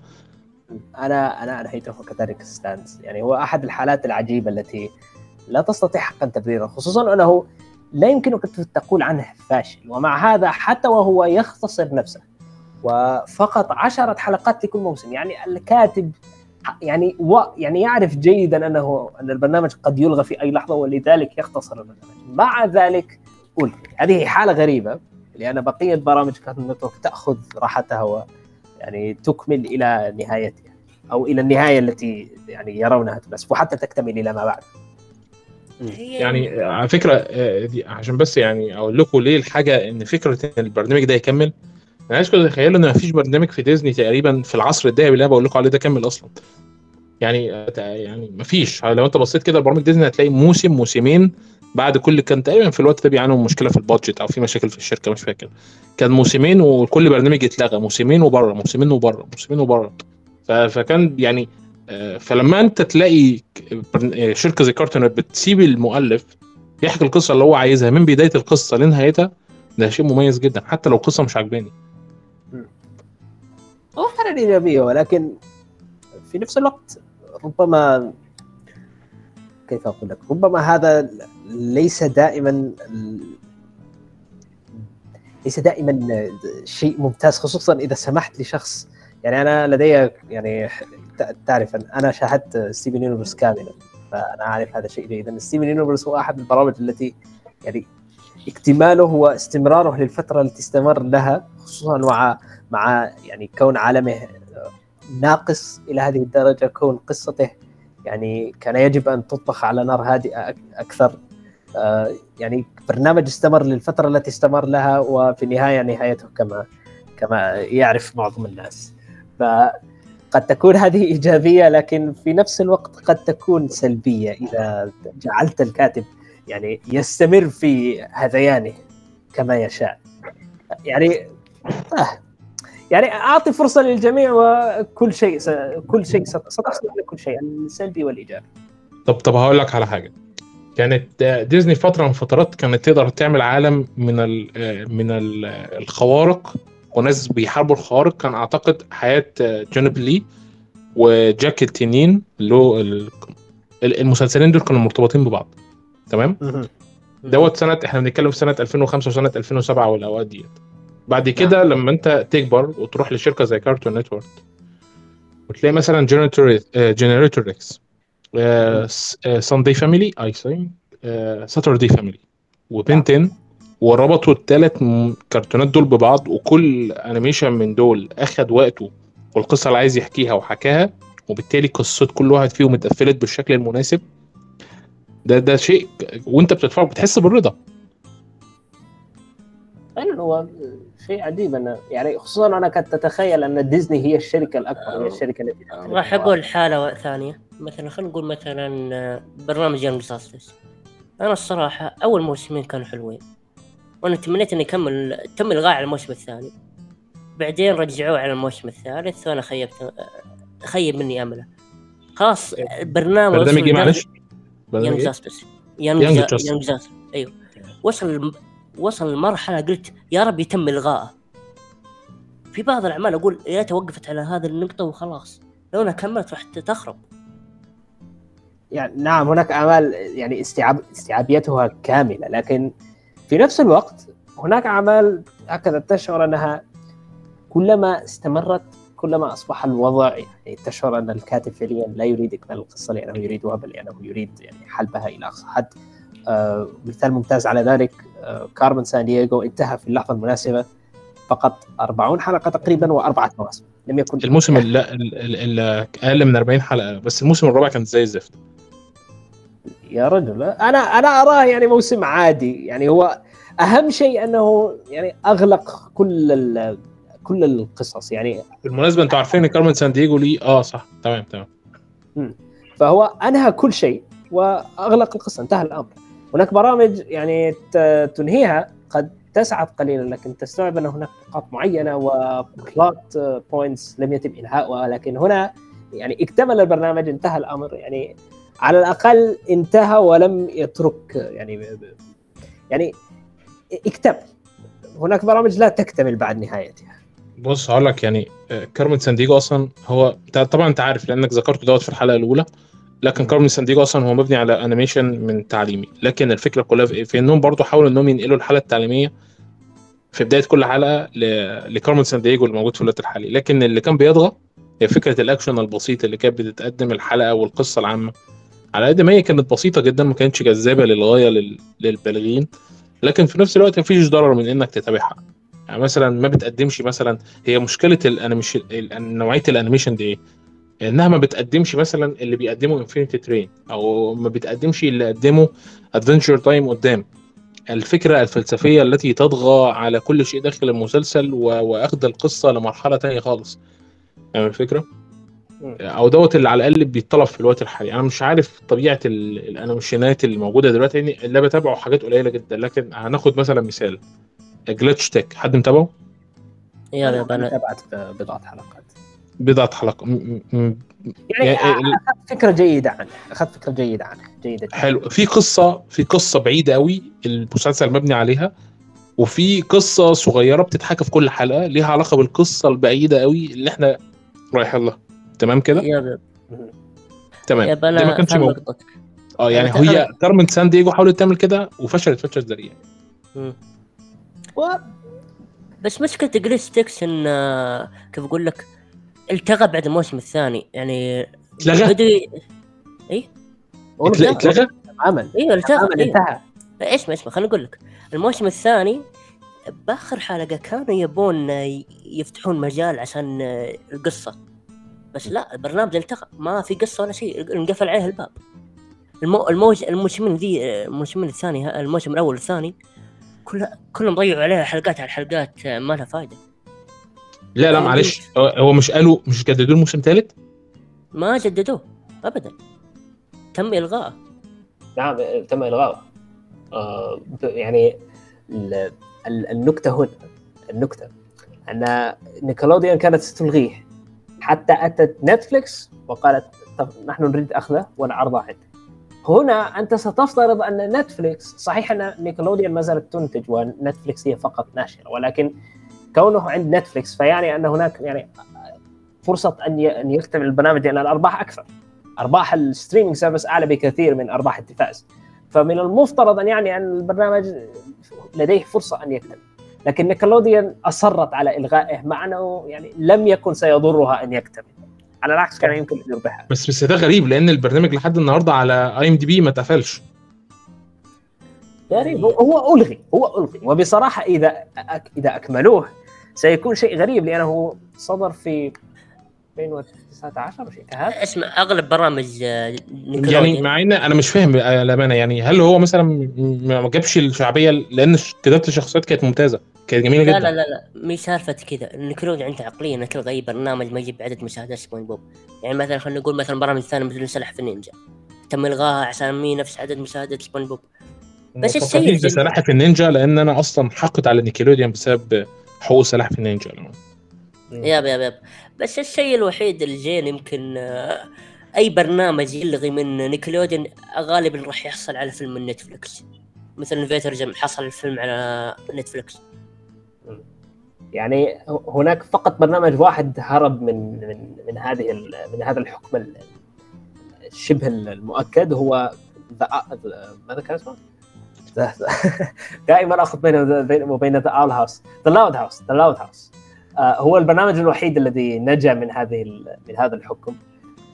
[SPEAKER 2] أنا أنا انهيته كذلك ستانز يعني هو أحد الحالات العجيبة التي لا تستطيع حقا تبريره خصوصا أنه لا يمكنك أن تقول عنه فاشل. ومع هذا حتى وهو يختصر نفسه. وفقط عشرة حلقات لكل موسم. يعني الكاتب يعني و يعني يعرف جيدا أنه أن البرنامج قد يلغى في أي لحظة ولذلك يختصر البرنامج. مع ذلك قل هذه حالة غريبة لأن بقية برامج كارتون نتورك تأخذ راحتها و يعني تكمل إلى نهايتها أو إلى النهاية التي يعني يرونها تناسب وحتى تكتمل إلى ما بعد.
[SPEAKER 1] يعني على فكرة آه، عشان بس يعني أقول لكم ليه الحاجة إن فكرة إن البرنامج ده يكمل؟ أنا عايزكم تتخيلوا إن مفيش برنامج في ديزني تقريبا في العصر الذهبي اللي أنا بقول لكم عليه ده كمل أصلا. يعني يعني مفيش. لو أنت بصيت كده لبرامج ديزني هتلاقي موسم موسمين بعد كل كان تقريبا في الوقت ده بيعانوا مشكلة في ال budget أو في مشاكل في الشركة مش فاكر. كان موسمين وكل برنامج يتلغى موسمين وبره موسمين وبره موسمين وبره. فكان يعني آه، فلما أنت تلاقي شركة زي كارتون بتسيب المؤلف يحكي القصة اللي هو عايزها من بداية القصة لنهايتها ده شيء مميز جدا. حتى لو القصة مش عاجباني.
[SPEAKER 2] هو حاله إيجابية ولكن في نفس الوقت ربما كيف أقول لك؟ ربما هذا ليس دائما ليس دائما شيء ممتاز خصوصا إذا سمحت لشخص. يعني أنا لدي يعني تعرف أنا شاهدت ستيفن يونيفرس كاملا فأنا اعرف هذا الشيء جيدا ستيفن يونيفرس هو أحد البرامج التي يعني اكتماله واستمراره للفترة التي استمر لها خصوصا مع مع يعني كون عالمه ناقص إلى هذه الدرجة كون قصته يعني كان يجب أن تطبخ على نار هادئة أكثر. آه، يعني برنامج استمر للفترة التي استمر لها وفي النهاية نهايته كما كما يعرف معظم الناس. فقد تكون هذه إيجابية لكن في نفس الوقت قد تكون سلبية إذا جعلت الكاتب يعني يستمر في هذيانه كما يشاء. يعني آه يعني أعطي فرصة للجميع وكل شيء س... كل شيء ست- ستحصل على كل شيء السلبي والإيجابي.
[SPEAKER 1] طب طب هقول لك على حاجة. كانت ديزني فترة من فترات كانت تقدر تعمل عالم من ال من ال الخوارق وناس بيحاربوا الخوارق. كان أعتقد حياة آه، جونيب لي وجاك التنين اللي هو ال- ال- المسلسلين دول كانوا مرتبطين ببعض. تمام؟ دوت سنة إحنا بنتكلم في سنة 2005 وسنة 2007 والأوقات ديت. بعد كده لما انت تكبر وتروح لشركة زي كارتون نتورك وتلاقي مثلا جنريتور جنريتور إكس ساندي فاميلي I think ساتردي فاميلي وبن تن وربطوا الثلاث كرتونات دول ببعض وكل animation من دول أخد وقته والقصة اللي عايز يحكيها وحكاها وبالتالي قصة كل واحد فيهم اتقفلت بالشكل المناسب. ده ده شيء وانت بتتفرج بتحس بالرضا.
[SPEAKER 2] فعلا هو شيء عجيب انه يعني خصوصا أنا كنت اتخيل أن ديزني هي الشركة الأكبر هي الشركة التي تمتلك
[SPEAKER 3] راح أقول حالة ثانية. مثلا خلينا نقول مثلا آه، برنامج يانج جاستس أنا الصراحة أول موسمين كانوا حلوين. وأنا تمنيت انه يكمل تم إلغاء على الموسم الثاني. بعدين رجعوه على الموسم الثالث وأنا خيبت آه، خيب مني أمله. خلاص البرنامج
[SPEAKER 1] برنامج
[SPEAKER 3] وصل
[SPEAKER 1] إيه؟ معلش؟
[SPEAKER 3] يانج؟ جاستس يانج جاستس أيوه. وصل وصل لمرحلة قلت يا رب يتم إلغائه. في بعض الأعمال أقول يا ريت وقفت على هذه النقطة وخلاص. لو أنها كملت راح تخرب.
[SPEAKER 2] يعني نعم هناك أعمال يعني استيعاب استيعابيتها كاملة لكن في نفس الوقت هناك أعمال هكذا تشعر أنها كلما استمرت كلما أصبح الوضع يعني تشعر أن الكاتب فعليا لا يريد إكمال القصة لأنه يريدها بل لأنه يريد يعني حلبها إلى اقصى حد آه مثال ممتاز على ذلك آه كارمن سان دييغو انتهى في اللحظة المناسبة فقط 40 حلقة تقريبا وأربعة مواسم. لم يكن
[SPEAKER 1] الموسم أقل من 40 حلقة بس الموسم الرابع كان زي الزفت.
[SPEAKER 2] يا رجل أنا أنا أراه يعني موسم عادي. يعني هو أهم شيء أنه يعني أغلق كل كل القصص يعني
[SPEAKER 1] بالمناسبة أنتوا عارفين إن كارمن سان دييجو ليه؟ آه صح. تمام تمام.
[SPEAKER 2] فهو أنهى كل شيء وأغلق القصة انتهى الأمر. هناك برامج يعني تنهيها قد تسعد قليلا لكن تستوعب أن هناك نقاط معينة و plot points لم يتم إنهاؤها لكن هنا يعني اكتمل البرنامج انتهى الأمر. يعني على الأقل انتهى ولم يترك يعني يعني اكتمل. هناك برامج لا تكتمل بعد نهايتها.
[SPEAKER 1] بص هقول لك يعني آه، كارمن سان دييجو أصلا هو طبعا أنت عارف لأنك ذكرته دوت في الحلقة الأولى لكن كارمن سان دييجو أصلا هو مبني على animation من تعليمي لكن الفكرة كلها في, إيه؟ في إنهم برضو حاولوا إنهم ينقلوا الحلقة التعليمية في بداية كل حلقة ل- لكارمن سان دييجو اللي موجود في الوقت الحالي. لكن اللي كان بيطغى هي فكرة الأكشن البسيط اللي كانت بتتقدم الحلقة والقصة العامة. على قد ما هي كانت بسيطة جدا ما كانتش جذابة للغاية لل- للبالغين لكن في نفس الوقت مفيش ضرر من إنك تتابعها. يعني مثلا ما بتقدمش مثلا هي مشكلة ال animation ال- نوعية ال animation دي إيه؟ إنها ما بتقدمش مثلا اللي بيقدمه Infinity Train أو ما بتقدمش اللي قدمه Adventure Time قدام الفكرة الفلسفية التي تطغى على كل شيء داخل المسلسل و... وأخذ القصة لمرحلة تانية خالص فاهم الفكرة؟
[SPEAKER 2] مم.
[SPEAKER 1] أو دوت اللي على الأقل بيتطلب في الوقت الحالي أنا مش عارف طبيعة ال- الأنيميشنات اللي موجوده دلوقتي يعني اللي بتابعه حاجات قليلة جدا لكن هناخد مثلا مثال جلتش تك حد متابعه؟
[SPEAKER 3] يا
[SPEAKER 2] أنا
[SPEAKER 3] يا أنا
[SPEAKER 2] تابعت بضعة حلقات.
[SPEAKER 1] بضعة حلقة. م- م-
[SPEAKER 2] يعني
[SPEAKER 1] يعني
[SPEAKER 2] اخذت فكرة جيدة عنه. اخذت فكرة جيدة عنه. جيدة جدا.
[SPEAKER 1] حلو. في قصة في قصة بعيدة قوي المسلسل مبني عليها وفي قصة صغيرة بتتحكى في كل حلقة ليها علاقة بالقصة البعيدة قوي اللي إحنا رايحين لها تمام كده؟
[SPEAKER 3] يا يا
[SPEAKER 1] تمام. ده ما
[SPEAKER 3] أنا
[SPEAKER 1] كانش آه يعني هي كارمن سان دييجو حاولت تعمل كده وفشلت فشل ذريع.
[SPEAKER 2] و-
[SPEAKER 3] بس مشكلة Glitch Techs إن آه، كيف أقول لك؟ التغى بعد الموسم الثاني يعني
[SPEAKER 1] اتلغى؟
[SPEAKER 3] بدوا ي-
[SPEAKER 2] والله
[SPEAKER 1] اتل- اتلغى؟
[SPEAKER 2] تماما
[SPEAKER 3] أيوه التغى أيوة.
[SPEAKER 2] انتهى.
[SPEAKER 3] اسمع اسمع خليني أقول لك. الموسم الثاني بآخر حلقة كانوا يبون ي- يفتحون مجال عشان آه، القصة. بس لا البرنامج التغى. ما في قصة ولا شيء. انقفل عليه الباب. المو... الموج... الموسمين ذي آه، الموسمين الثاني ها- الموسم الأول والثاني كلها كلهم ضيعوا عليها حلقات على حلقات آه، ما لها فائدة
[SPEAKER 1] لا لا
[SPEAKER 3] أنا
[SPEAKER 1] معلش هو- مش قالوا مش جددوا الموسم ثالث؟
[SPEAKER 3] ما جددوه ابدا. تم الغائه
[SPEAKER 2] نعم تم الغائه آه يعني ال- ال- النكتة هنا النكتة أن نيكلوديان كانت ستلغيه. حتى أتت نتفليكس وقالت طب نحن نريد أخذه ونعرضه عندك. هنا أنت ستفترض أن نتفليكس صحيح أن نيكلوديان ما زالت تنتج ونتفليكس هي فقط ناشرة ولكن كونه عند نتفليكس فيعني أن هناك يعني فرصة أن أن يكتمل البرنامج لأن الأرباح أكثر. أرباح ال streaming service أعلى بكثير من أرباح التلفاز. فمن المفترض أن يعني أن البرنامج لديه فرصة أن يكتمل. لكن نيكلوديان أصرت على إلغائه مع أنه يعني لم يكن سيضرها أن يكتمل. على العكس كان يمكن ان يربحها.
[SPEAKER 1] بس بس ده غريب لأن البرنامج لحد النهارده على IMDb ما اتقفلش.
[SPEAKER 2] غريب هو- ألغي هو ألغي. وبصراحة إذا أك إذا أكملوه سيكون شيء غريب لأنه صدر في 2019 أو شيء كهذا؟
[SPEAKER 3] اسمع أغلب برامج آه،
[SPEAKER 1] يعني مع إن أنا مش فاهم الامانه يعني هل هو مثلا ما جابش الشعبية لأن كتابه الشخصيات كانت ممتازة؟ كانت جميلة
[SPEAKER 3] لا
[SPEAKER 1] جدا.
[SPEAKER 3] لا لا لا. مش سالفة كذا. نيكلوديان عنده عقليه انه تلغى أي برنامج ما يجيب عدد مشاهدات سبونج بوب. يعني مثلا خلينا نقول مثلا برامج ثانية مثل سلاحف النينجا. تم الغاها عشان مي نفس عدد مشاهدات سبونج بوب. بس الشيء
[SPEAKER 1] بسلاحف النينجا لأن أنا أصلا حقد على نيكلوديان بسبب حقوق سلاحف النينجا.
[SPEAKER 3] yup yup yup بس الشيء الوحيد اللي يمكن آه، أي برنامج يلغي من نيكلوديان غالبا راح يحصل على فيلم من نتفلكس مثل Invader Zim حصل الفيلم على نتفلكس
[SPEAKER 2] يعني هناك فقط برنامج واحد هرب من من من هذه من هذا الحكم ال- الشبه المؤكد هو the ماذا كان اسمه؟ دائما آخذ بين بين- وبين The Owl House The Loud House The Loud House هو البرنامج الوحيد الذي نجا من هذه من هذا الحكم.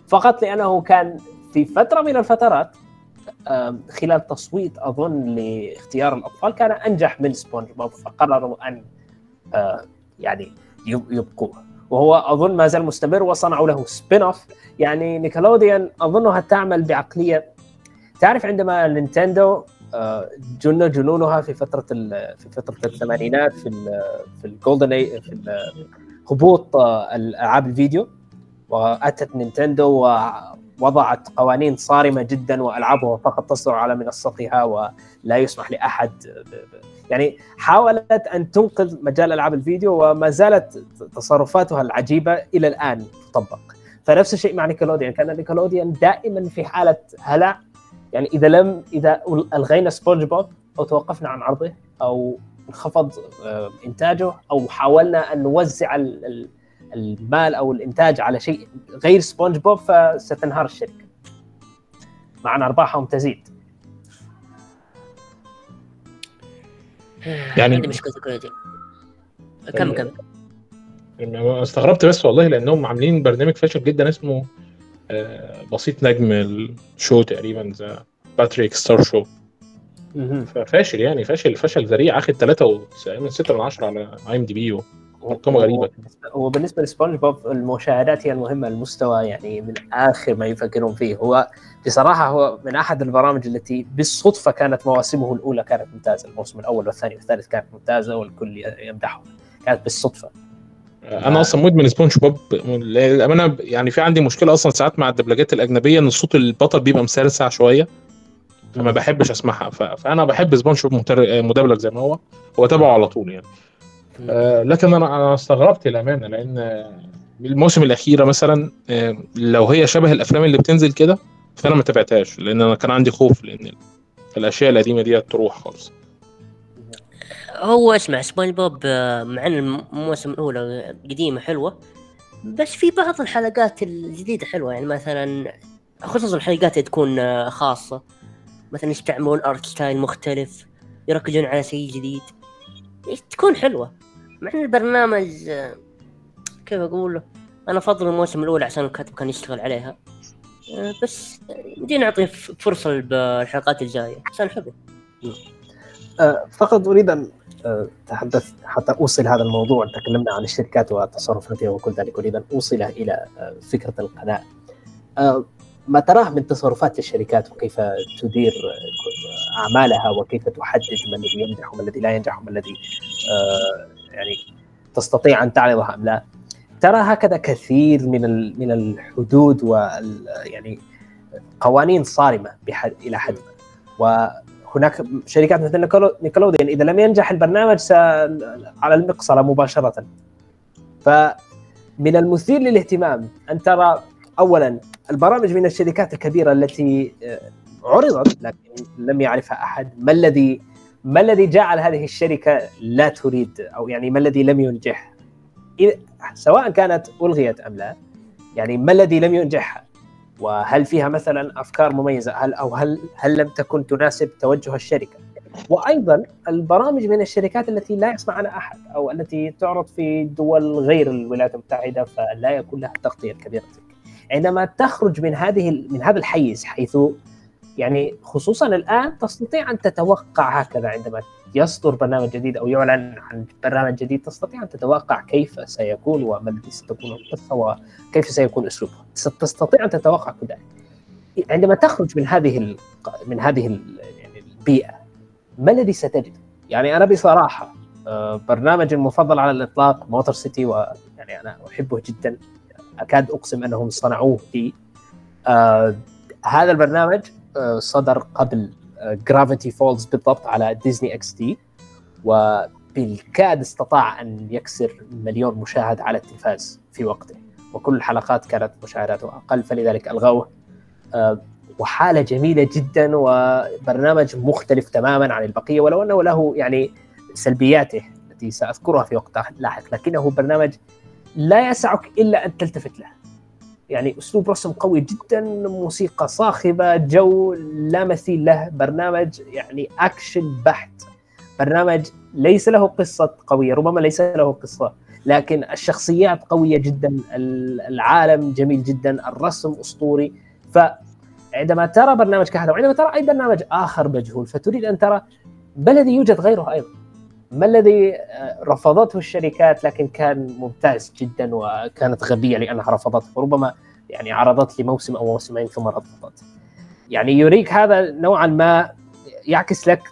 [SPEAKER 2] فقط لأنه كان في فترة من الفترات خلال تصويت أظن لاختيار الأطفال كان أنجح من سبونج بوب فقرروا أن يعني يب- يبقوه وهو أظن ما زال مستمر وصنعوا له spin-off يعني نيكلوديان اظنها تعمل بعقلية. تعرف عندما نينتندو آه، جن جنونها في فترة في فترة الثمانينات في ال في ال golden في هبوط آه، الالعاب الفيديو. وأتت نينتندو ووضعت قوانين صارمة جدا وألعابها فقط تصدر على منصتها ولا يسمح لأحد يعني حاولت أن تنقذ مجال ألعاب الفيديو وما زالت تصرفاتها العجيبة إلى الآن تطبق. فنفس الشيء مع نيكلوديان كأن نيكلوديان دائما في حالة هلع. يعني إذا لم إذا ألغينا سبونج بوب أو توقفنا عن عرضه أو انخفض آه، إنتاجه أو حاولنا أن نوزع ال- ال- المال أو الإنتاج على شيء غير سبونج بوب فستنهار الشركة. مع ان أرباحهم تزيد.
[SPEAKER 1] يعني-
[SPEAKER 3] مشكله نيكلوديان كم كم؟
[SPEAKER 1] يعني استغربت بس والله لأنهم عاملين برنامج فاشل جدا اسمه آه، بسيط نجم الشو تقريبا The Patrick Star Show ففاشل يعني فاشل فشل ذريع اخد 3 من 6 من 10 على IMDb ارقام غريبة.
[SPEAKER 2] وبالنسبه لسبونج بوب المشاهدات هي المهمة المستوى يعني من آخر ما يفكرون فيه. هو بصراحة هو من أحد البرامج التي بالصدفة كانت مواسمه الأولى كانت ممتازة الموسم الأول والثاني والثالث كانت ممتازة والكل يمدحه كانت بالصدفة.
[SPEAKER 1] أنا أصلا مدمن سبونج بوب. للأمانة يعني في عندي مشكلة أصلا ساعات مع الدبلجات الأجنبية إن صوت البطل بيبقى مسرسع شوية فما بحبش أسمعها. فأنا بحب سبونج بوب. مدبلج زي ما هو. واتابعه على طول يعني. آه لكن أنا أنا استغربت الامانه لأن آه، الموسم الأخيرة مثلا آه لو هي شبه الأفلام اللي بتنزل كده فأنا ما تابعتهاش لأن أنا كان عندي خوف لأن الأشياء القديمة دي تروح خالص.
[SPEAKER 3] هو اسمع سبونج بوب آه، مع إن الموسم الأولى قديمة حلوة بس في بعض الحلقات الجديدة حلوة يعني مثلا خصوصا الحلقات اللي تكون آه، خاصة. مثلا يستعملون art style مختلف يركزون على شيء جديد. تكون حلوة. مع إن البرنامج كيف أقول أنا افضل الموسم الأول عشان الكاتب كان يشتغل عليها. بس نعطيه ف- فرصة بالحلقات الجاية. عشان حلو.
[SPEAKER 2] آه، فقط أريد أن آه، أتحدث حتى أوصل هذا الموضوع. تكلمنا عن الشركات وتصرفاتها وكل ذلك. أريد أن اوصله إلى آه، فكرة القناة. ما تراه من تصرفات الشركات وكيف تدير أعمالها وكيف تحدد ما الذي ينجح وما الذي لا ينجح وما الذي يعني تستطيع أن تعرضه أم لا ترى هكذا كثير من من الحدود وال يعني قوانين صارمة بحد إلى حد ما وهناك شركات مثل نيكلوديان إذا لم ينجح البرنامج. على المقصله مباشرة فمن المثير للاهتمام أن ترى اولا البرامج من الشركات الكبيرة التي آه، عرضت لكن لم يعرفها أحد ما الذي ما الذي جعل هذه الشركة لا تريد أو يعني ما الذي لم ينجح؟ سواء كانت ألغيت أم لا يعني ما الذي لم ينجحها وهل فيها مثلا أفكار مميزة؟ هل أو هل هل لم تكن تناسب توجه الشركة؟ وأيضا البرامج من الشركات التي لا يسمع عنها أحد أو التي تعرض في دول غير الولايات المتحدة فلا يكون لها التغطيه الكبيره تلك عندما تخرج من هذه من هذا الحيز حيث يعني خصوصا الآن تستطيع أن تتوقع هكذا عندما يصدر برنامج جديد أو يعلن عن برنامج جديد تستطيع أن تتوقع كيف سيكون وما الذي ستكون القصة وكيف سيكون اسلوبه تستطيع أن تتوقع كل ذلك. عندما تخرج من هذه من هذه يعني البيئة ما الذي ستجد؟ يعني أنا بصراحة آه، برنامجي المفضل على الإطلاق Motorcity ويعني أنا أحبه جدا. أكاد أقسم أنهم صنعوه لي. آه هذا البرنامج صدر قبل Gravity Falls بالضبط على Disney XD وبالكاد استطاع أن يكسر مليون مشاهد على التلفاز في وقته. وكل الحلقات كانت مشاهداته أقل فلذلك ألغوه. آه، وحالة جميلة جدا وبرنامج مختلف تماما عن البقية ولو أنه له يعني سلبياته التي سأذكرها في وقت لاحق لكنه برنامج لا يسعك إلا أن تلتفت له. يعني أسلوب رسم قوي جدا موسيقى صاخبة جو لا مثيل له برنامج يعني أكشن بحت. برنامج ليس له قصة قوية ربما ليس له قصة لكن الشخصيات قوية جدا العالم جميل جدا الرسم أسطوري. فعندما ترى برنامج كهذا وعندما ترى أي برنامج آخر مجهول فتريد أن ترى الذي يوجد غيره أيضا. ما الذي رفضته الشركات لكن كان ممتاز جدا وكانت غبية لأنها رفضته ربما يعني عرضت لموسم أو موسمين ثم رفضت. يعني يريك هذا نوعا ما يعكس لك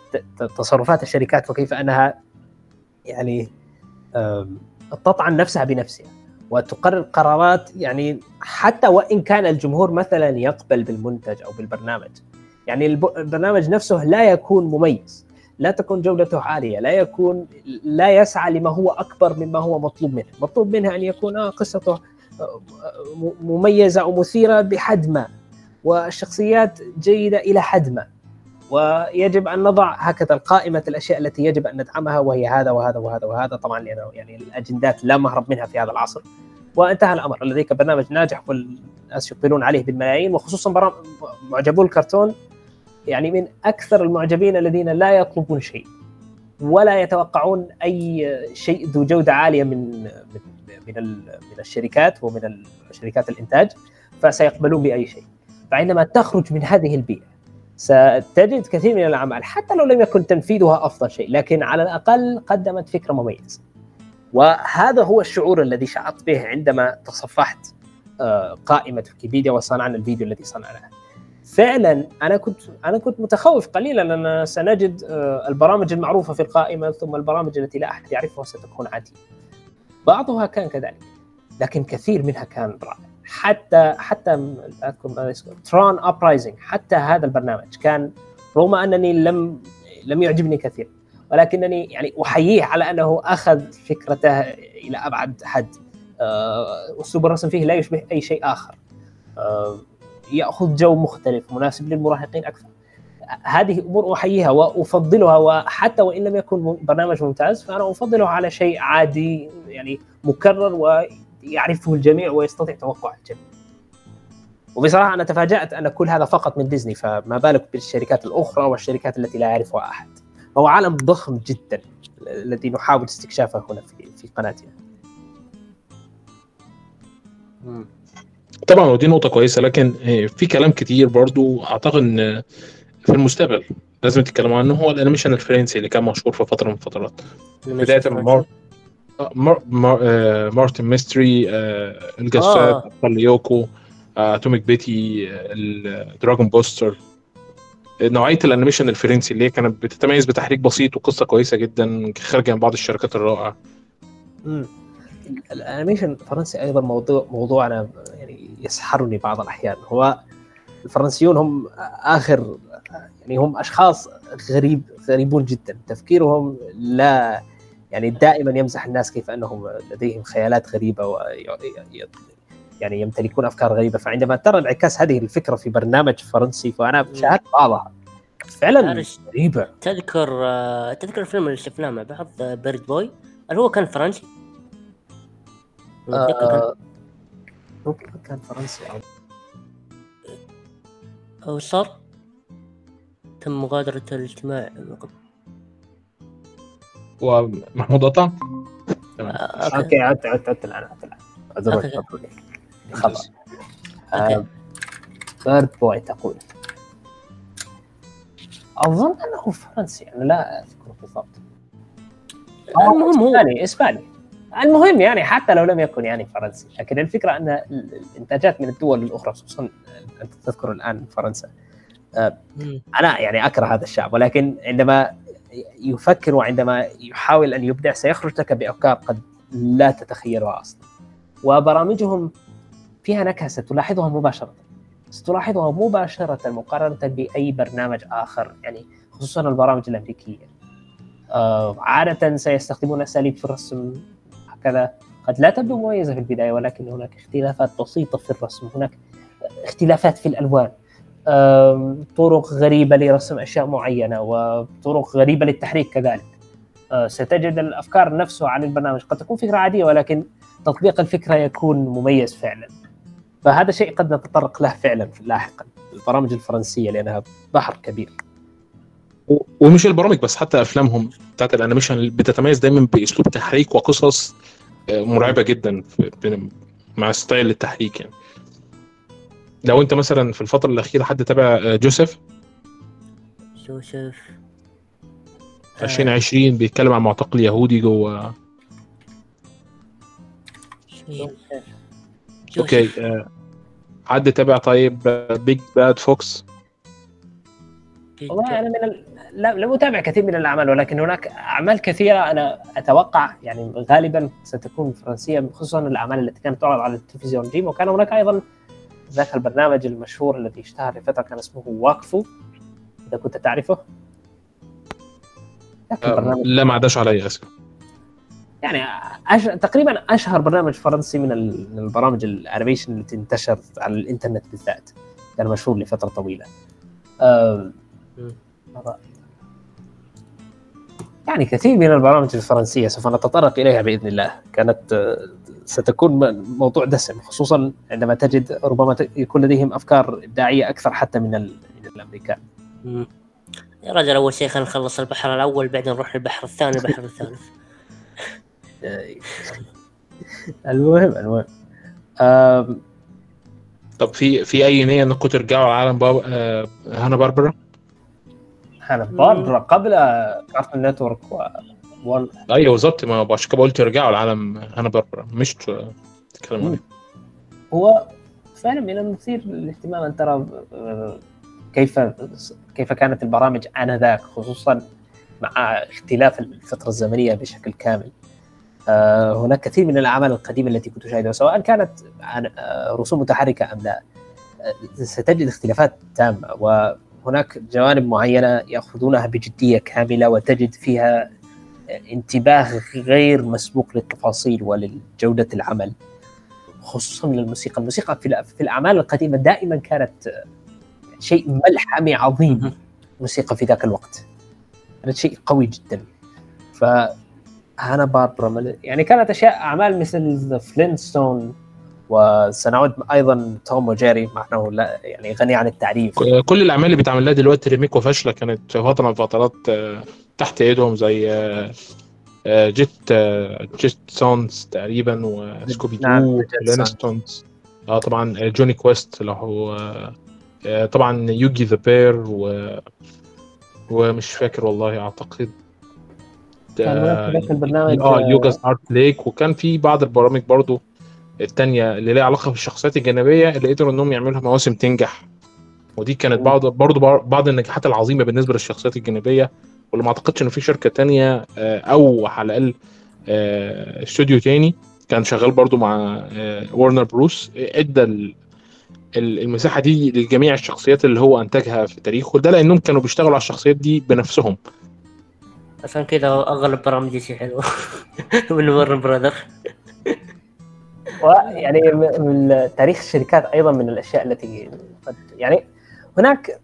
[SPEAKER 2] تصرفات الشركات وكيف أنها يعني تطعن نفسها بنفسها وتقرر قرارات يعني حتى وإن كان الجمهور مثلا يقبل بالمنتج أو بالبرنامج. يعني البرنامج نفسه لا يكون مميز. لا تكون جودته عالية لا يكون لا يسعى لما هو أكبر مما هو مطلوب منه. مطلوب منها أن يكون آه قصته مميزة أو مثيرة بحد ما والشخصيات جيدة إلى حد ما ويجب أن نضع هكذا القائمة الأشياء التي يجب أن ندعمها وهي هذا وهذا وهذا وهذا. طبعا لأنه يعني الأجندات لا مهرب منها في هذا العصر. وانتهى الأمر. لديك برنامج ناجح والناس يقبلون عليه بالملايين وخصوصا معجبو الكرتون. يعني من أكثر المعجبين الذين لا يطلبون شيء ولا يتوقعون أي شيء ذو جودة عالية من من من الشركات ومن شركات الإنتاج فسيقبلون بأي شيء. فعندما تخرج من هذه البيئة ستجد كثير من الأعمال حتى لو لم يكن تنفيذها أفضل شيء لكن على الأقل قدمت فكرة مميزة. وهذا هو الشعور الذي شعرت به عندما تصفحت آه، قائمة ويكيبيديا وصنعنا الفيديو الذي صنعناه. فعلا أنا كنت أنا كنت متخوف قليلا أن سنجد آه، البرامج المعروفة في القائمة ثم البرامج التي لا أحد يعرفها ستكون عادية. بعضها كان كذلك لكن كثير منها كان رائع. حتى حتى أذكر Tron Uprising حتى هذا البرنامج كان رغم أنني لم لم يعجبني كثير ولكنني يعني أحييه على أنه أخذ فكرته إلى أبعد حد. آه، أسلوب الرسم فيه لا يشبه أي شيء آخر. آه، ياخذ جو مختلف مناسب للمراهقين أكثر هذه أمور أحييها وأفضلها وحتى وإن لم يكن برنامج ممتاز فأنا أفضله على شيء عادي يعني مكرر ويعرفه الجميع ويستطيع توقع الجميع. وبصراحة أنا تفاجأت أن كل هذا فقط من ديزني فما بالك بالشركات الأخرى والشركات التي لا يعرفها أحد. هو عالم ضخم جدا الذي نحاول استكشافه هنا في في قناتنا.
[SPEAKER 1] طبعا ودي نقطة كويسة لكن في كلام كتير برضو أعتقد إن في المستقبل لازم تتكلموا عنه هو ال animation الفرنسي اللي كان مشهور في فترة من الفترات بداية من مار... مار... مار... آه... Martin Mystery آه... آه. يوكو Atomic Betty ال Dragon Booster. نوعية ال animation الفرنسي اللي هي كانت بتتميز بتحريك بسيط وقصة كويسة جدا خارجه من بعض الشركات الرائعة.
[SPEAKER 2] ال animation الفرنسي أيضا موضوع موضوع أنا يسحرني بعض الأحيان. هو الفرنسيون هم آخر يعني هم أشخاص غريب غريبون جدا. تفكيرهم لا يعني دائما يمزح الناس كيف أنهم لديهم خيالات غريبة يعني يمتلكون أفكار غريبة. فعندما ترى انعكاس هذه الفكرة في برنامج فرنسي فأنا شاهدت بعضها. فعلا غريبة.
[SPEAKER 3] تذكر آه، تذكر الفيلم اللي شفناه مع بعض بيرد بوي هل هو كان فرنسي؟
[SPEAKER 2] آه، ربما كان فرنسي أو
[SPEAKER 3] أو صار؟ تم مغادرة الاجتماع.
[SPEAKER 1] ومحمود تمام.
[SPEAKER 3] آه، okay.
[SPEAKER 2] okay عدت عدت عدت الآن عدت الآن. اعذروني okay. Birdboy تقول أظن أنه فرنسي أنا لا أذكر بالضبط.
[SPEAKER 3] المهم هو
[SPEAKER 2] إسباني إسباني. المهم يعني حتى لو لم يكن يعني فرنسي لكن الفكرة أن ال- الإنتاجات من الدول الأخرى خصوصا أنت تذكر الآن فرنسا. أنا يعني أكره هذا الشعب ولكن عندما يفكر وعندما يحاول أن يبدع سيخرج لك بأفكار قد لا تتخيلها أصلا. وبرامجهم فيها نكهة ستلاحظها مباشرة. ستلاحظها مباشرة مقارنة بأي برنامج آخر يعني خصوصا البرامج الأمريكية. آه عادة سيستخدمون أساليب في الرسم هكذا قد لا تبدو مميزة في البداية ولكن هناك اختلافات بسيطة في الرسم هناك اختلافات في الألوان. آم، طرق غريبة لرسم أشياء معينة وطرق غريبة للتحريك كذلك. آه، ستجد الأفكار نفسها عن البرنامج. قد تكون فكرة عادية ولكن تطبيق الفكرة يكون مميز فعلا. فهذا شيء قد نتطرق له فعلا لاحقا. البرامج الفرنسية لأنها بحر كبير.
[SPEAKER 1] ومش البرامج بس حتى أفلامهم بتاعت الأنيميشن بتتميز دايما بأسلوب تحريك وقصص مرعبة جدا في- مع style التحريك يعني. لو أنت مثلا في الفترة الأخيرة حد تابع آه، جوزيف
[SPEAKER 3] جوزيف
[SPEAKER 1] 2020 بيتكلم عن معتقل يهودي جوه.
[SPEAKER 3] شوية.
[SPEAKER 1] okay
[SPEAKER 3] جوزيف.
[SPEAKER 1] آه، حد تابع طيب Big Bad Fox
[SPEAKER 2] والله أنا من لم أتابع كثير من الأعمال ولكن هناك أعمال كثيرة أنا أتوقع يعني غالبا ستكون فرنسية خصوصا الأعمال التي كانت تعرض على التلفزيون جيم وكان هناك أيضا ذاك البرنامج المشهور الذي اشتهر لفترة كان اسمه واكفو إذا كنت تعرفه. البرنامج.
[SPEAKER 1] لا ما عداش عليا آسف.
[SPEAKER 2] يعني أش... تقريبا أشهر برنامج فرنسي من, ال... من البرامج الأنيميشن التي انتشرت على الإنترنت بالذات. كان مشهور لفترة طويلة. أم... يعني كثير من البرامج الفرنسية سوف نتطرق إليها بإذن الله كانت آه، ستكون موضوع دسم خصوصا عندما تجد ربما يكون لديهم أفكار إبداعية أكثر حتى من. من الامريكان.
[SPEAKER 3] يا رجل أول شيء خلينا نخلص البحر الأول بعدين نروح البحر الثاني البحر الثالث
[SPEAKER 2] المهم المهم.
[SPEAKER 1] طب في في أي نية إنكم ترجعوا لعالم باب... آه، Hanna Barbera
[SPEAKER 2] أنا Barbera قبل Cartoon Network و... وال...
[SPEAKER 1] أيوه بالظبط ما عشان كده قلت ترجعوا لعالم هانا باربرا مش ت- تتكلموا عليه
[SPEAKER 2] هو فعلا من المثير للاهتمام. ان ترى آه، كيف كيف كانت البرامج آنذاك خصوصا مع اختلاف الفترة الزمنية بشكل كامل. آه، هناك كثير من الأعمال القديمة التي كنت أشاهدها سواء كانت عن آه، رسوم متحركة أم لا. ستجد اختلافات تامة وهناك جوانب معينة يأخذونها بجدية كاملة وتجد فيها انتباه غير مسبوق للتفاصيل ولجودة العمل. خصوصا من الموسيقى، الموسيقى في, في الأعمال القديمة دائما كانت شيء ملحمي عظيم
[SPEAKER 3] مهم.
[SPEAKER 2] موسيقى في ذاك الوقت. كانت شيء قوي جدا. ف هانا باربرا يعني كانت أشياء أعمال مثل فلينستون وسنعود أيضا توم وجيري مع انه لا يعني غني عن التعريف.
[SPEAKER 1] كل الأعمال اللي بيتعمل لها دلوقتي ريميك وفاشلة كانت في فترة من الفترات آه، تحت إيدهم زي آه، آه، جيت جيت سونز تقريبا وسكوبي
[SPEAKER 2] نعم،
[SPEAKER 1] دو
[SPEAKER 2] سونز.
[SPEAKER 1] لينستونز آه طبعا جوني كويست اللي هو طبعا يوجي ذا بير و ومش فاكر والله أعتقد
[SPEAKER 2] كان ذاك البرنامج آه
[SPEAKER 1] يوجاز ارت ليك. وكان في بعض البرامج برضو التانية اللي ليها علاقة بالشخصيات الجانبية اللي قدروا إنهم يعملوا مواسم تنجح. ودي كانت بعض برضو بعض النجاحات العظيمة بالنسبة للشخصيات الجانبية واللي ما أعتقدش ان في شركة تانية آه، أو على الأقل آه، استوديو تاني كان شغال برضو مع ورنر بروس إدى ال- ال- المساحة دي لجميع الشخصيات اللي هو أنتجها في تاريخه ده لأنهم كانوا بيشتغلوا على الشخصيات دي بنفسهم.
[SPEAKER 3] عشان كذا أغلب برامج شيء حلوة من ورن براذر
[SPEAKER 2] ويعني م- من تاريخ الشركات أيضا من الأشياء التي يعني هناك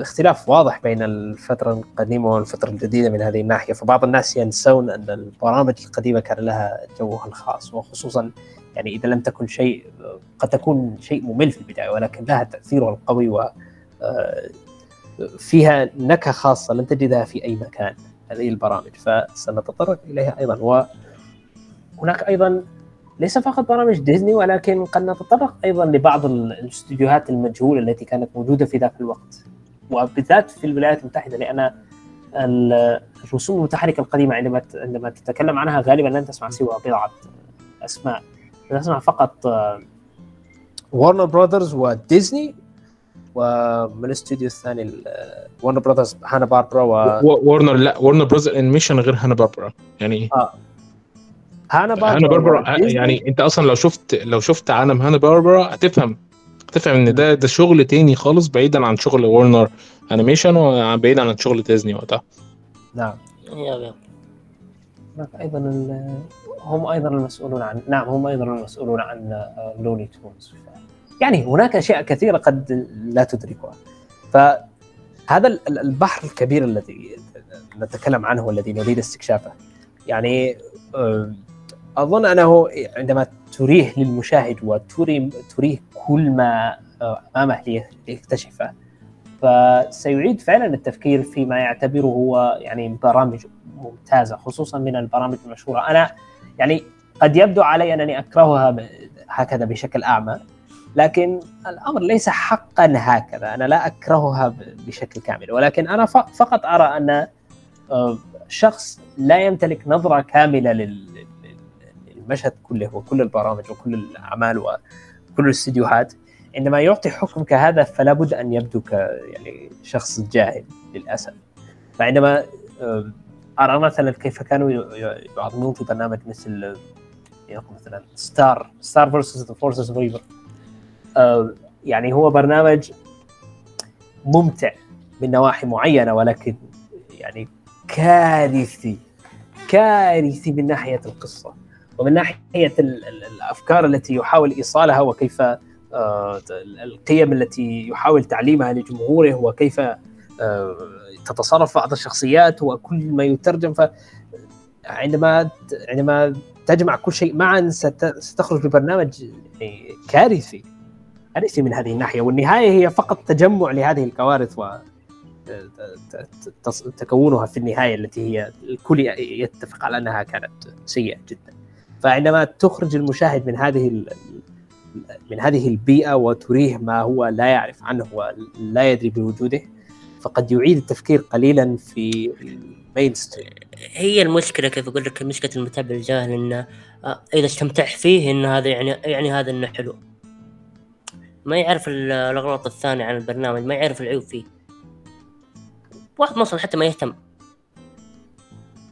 [SPEAKER 2] اختلاف واضح بين الفترة القديمة والفترة الجديدة من هذه الناحية فبعض الناس ينسون أن البرامج القديمة كان لها جوها الخاص وخصوصا يعني إذا لم تكن شيء قد تكون شيء ممل في البداية ولكن لها تاثيرها القوي و آه، فيها نكهة خاصة لن تجدها في أي مكان هذه البرامج. فسنتطرق إليها أيضا وهناك أيضا ليس فقط برامج ديزني ولكن قد نتطرق أيضا لبعض ال- الاستديوهات المجهولة التي كانت موجودة في ذاك الوقت. وبالذات في الولايات المتحدة لأن ال- الرسوم المتحركة القديمة عندما عندما تتكلم عنها غالبا لن تسمع سوى بضعة أسماء. تسمع فقط Warner Brothers وديزني ومن الاستوديو الثاني Warner Brothers Hanna Barbera و
[SPEAKER 1] وورنر لا ورنر Brother animation غير Hanna Barbera يعني إيه
[SPEAKER 2] Hanna Barbera
[SPEAKER 1] Hanna Barbera
[SPEAKER 2] وديزني.
[SPEAKER 1] يعني انت أصلا لو شفت لو شفت عالم Hanna Barbera هتفهم. هتفهم إن ده ده شغل تاني خالص بعيدا عن شغل Warner animation وبعيدا عن شغل ديزني وقتها.
[SPEAKER 2] نعم.
[SPEAKER 3] yep
[SPEAKER 2] هناك أيضا ال- هم أيضا المسؤولون عن نعم هم أيضا المسؤولون عن Looney Tunes يعني هناك أشياء كثيرة قد لا تدركها. فهذا ال- ال- البحر الكبير الذي نتكلم عنه والذي نريد استكشافه. يعني آه، أظن أنه عندما تريه للمشاهد وتري تريه كل ما آه، أمامه لي- ليكتشفه فسيعيد فعلا التفكير فيما يعتبره هو يعني برامج ممتازة خصوصا من البرامج المشهورة. أنا يعني قد يبدو علي أنني أكرهها هكذا بشكل أعمى لكن الأمر ليس حقا هكذا. أنا لا أكرهها بشكل كامل. ولكن أنا فقط أرى أن آه، شخص لا يمتلك نظرة كاملة لل- للمشهد كله وكل البرامج وكل الأعمال وكل الاستديوهات عندما يعطي حكم كهذا فلا بد أن يبدو ك يعني شخص جاهل للأسف. فعندما أرى مثلا كيف كانوا يعظمون في برنامج مثل مثلا Star Star vs. the Forces of يعني هو برنامج ممتع من نواحي معينة ولكن يعني كارثي كارثي من ناحية القصة. ومن ناحية ال- ال- الأفكار التي يحاول إيصالها وكيف آه، القيم التي يحاول تعليمها لجمهوره وكيف آه، تتصرف بعض الشخصيات وكل ما يترجم. ف عندما عندما تجمع كل شيء معا ست- ستخرج ببرنامج يعني كارثي كارثي من هذه الناحية. والنهاية هي فقط تجمع لهذه الكوارث و تكونها في النهاية التي هي الكل يتفق على أنها كانت سيئة جدا. فعندما تخرج المشاهد من هذه من هذه البيئة وتريه ما هو لا يعرف عنه ولا يدري بوجوده فقد يعيد التفكير قليلا في المين ستريم.
[SPEAKER 3] هي المشكلة كيف أقول لك مشكلة المتابع الجاهل إنه آه، إذا استمتع فيه إن هذا يعني يعني هذا إنه حلو. ما يعرف ال- الأغلاط الثانية عن البرنامج ما يعرف العيوب فيه. واحد مصر حتى ما يهتم.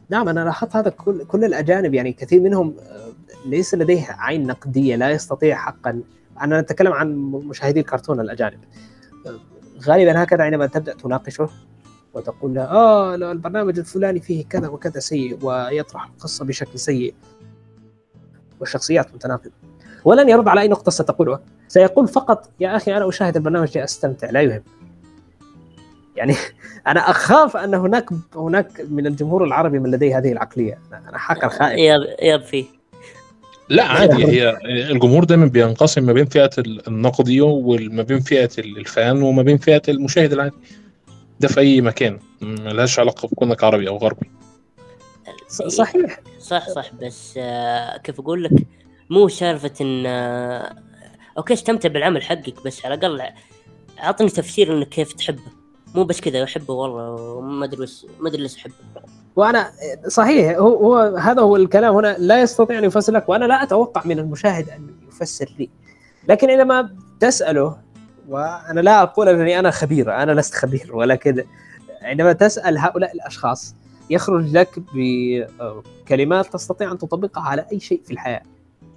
[SPEAKER 2] نعم أنا لاحظت هذا كل كل الأجانب يعني كثير منهم آه، ليس لديه عين نقدية لا يستطيع حقا. أنا نتكلم عن مشاهدي الكرتون الأجانب. آه، غالبا هكذا عندما تبدأ تناقشه وتقول له آه البرنامج الفلاني فيه كذا وكذا سيء ويطرح القصة بشكل سيء والشخصيات متناقضة. ولن يرد على أي نقطة ستقولها سيقول فقط يا أخي أنا أشاهد البرنامج لأستمتع لا يهم. يعني أنا أخاف أن هناك هناك من الجمهور العربي من لديه هذه العقلية. أنا أنا حقا خائف
[SPEAKER 3] yep yep فيه
[SPEAKER 1] لا عادي. هي الجمهور دايما بينقسم ما بين فئة النقدي وما بين فئة ال fan وما بين فئة المشاهد العادي. ده في أي مكان. ملهاش علاقة بكونك عربي أو غربي.
[SPEAKER 2] صحيح.
[SPEAKER 3] صح صح. بس آه، كيف أقول لك؟ مو سالفه إن آه، okay استمتع بالعمل حقك بس على الأقل أعطني تفسير انك كيف تحبه. مو بس كذا أحبه والله ما أدري ما أدري ليش أحبه.
[SPEAKER 2] وأنا صحيح هو, هو هذا هو الكلام هنا لا يستطيع أن يفسر لك وأنا لا أتوقع من المشاهد أن يفسر لي. لكن عندما تسأله وأنا لا أقول أنني أنا خبير أنا لست خبير ولكن عندما تسأل هؤلاء الأشخاص يخرج لك بكلمات تستطيع أن تطبقها على أي شيء في الحياة.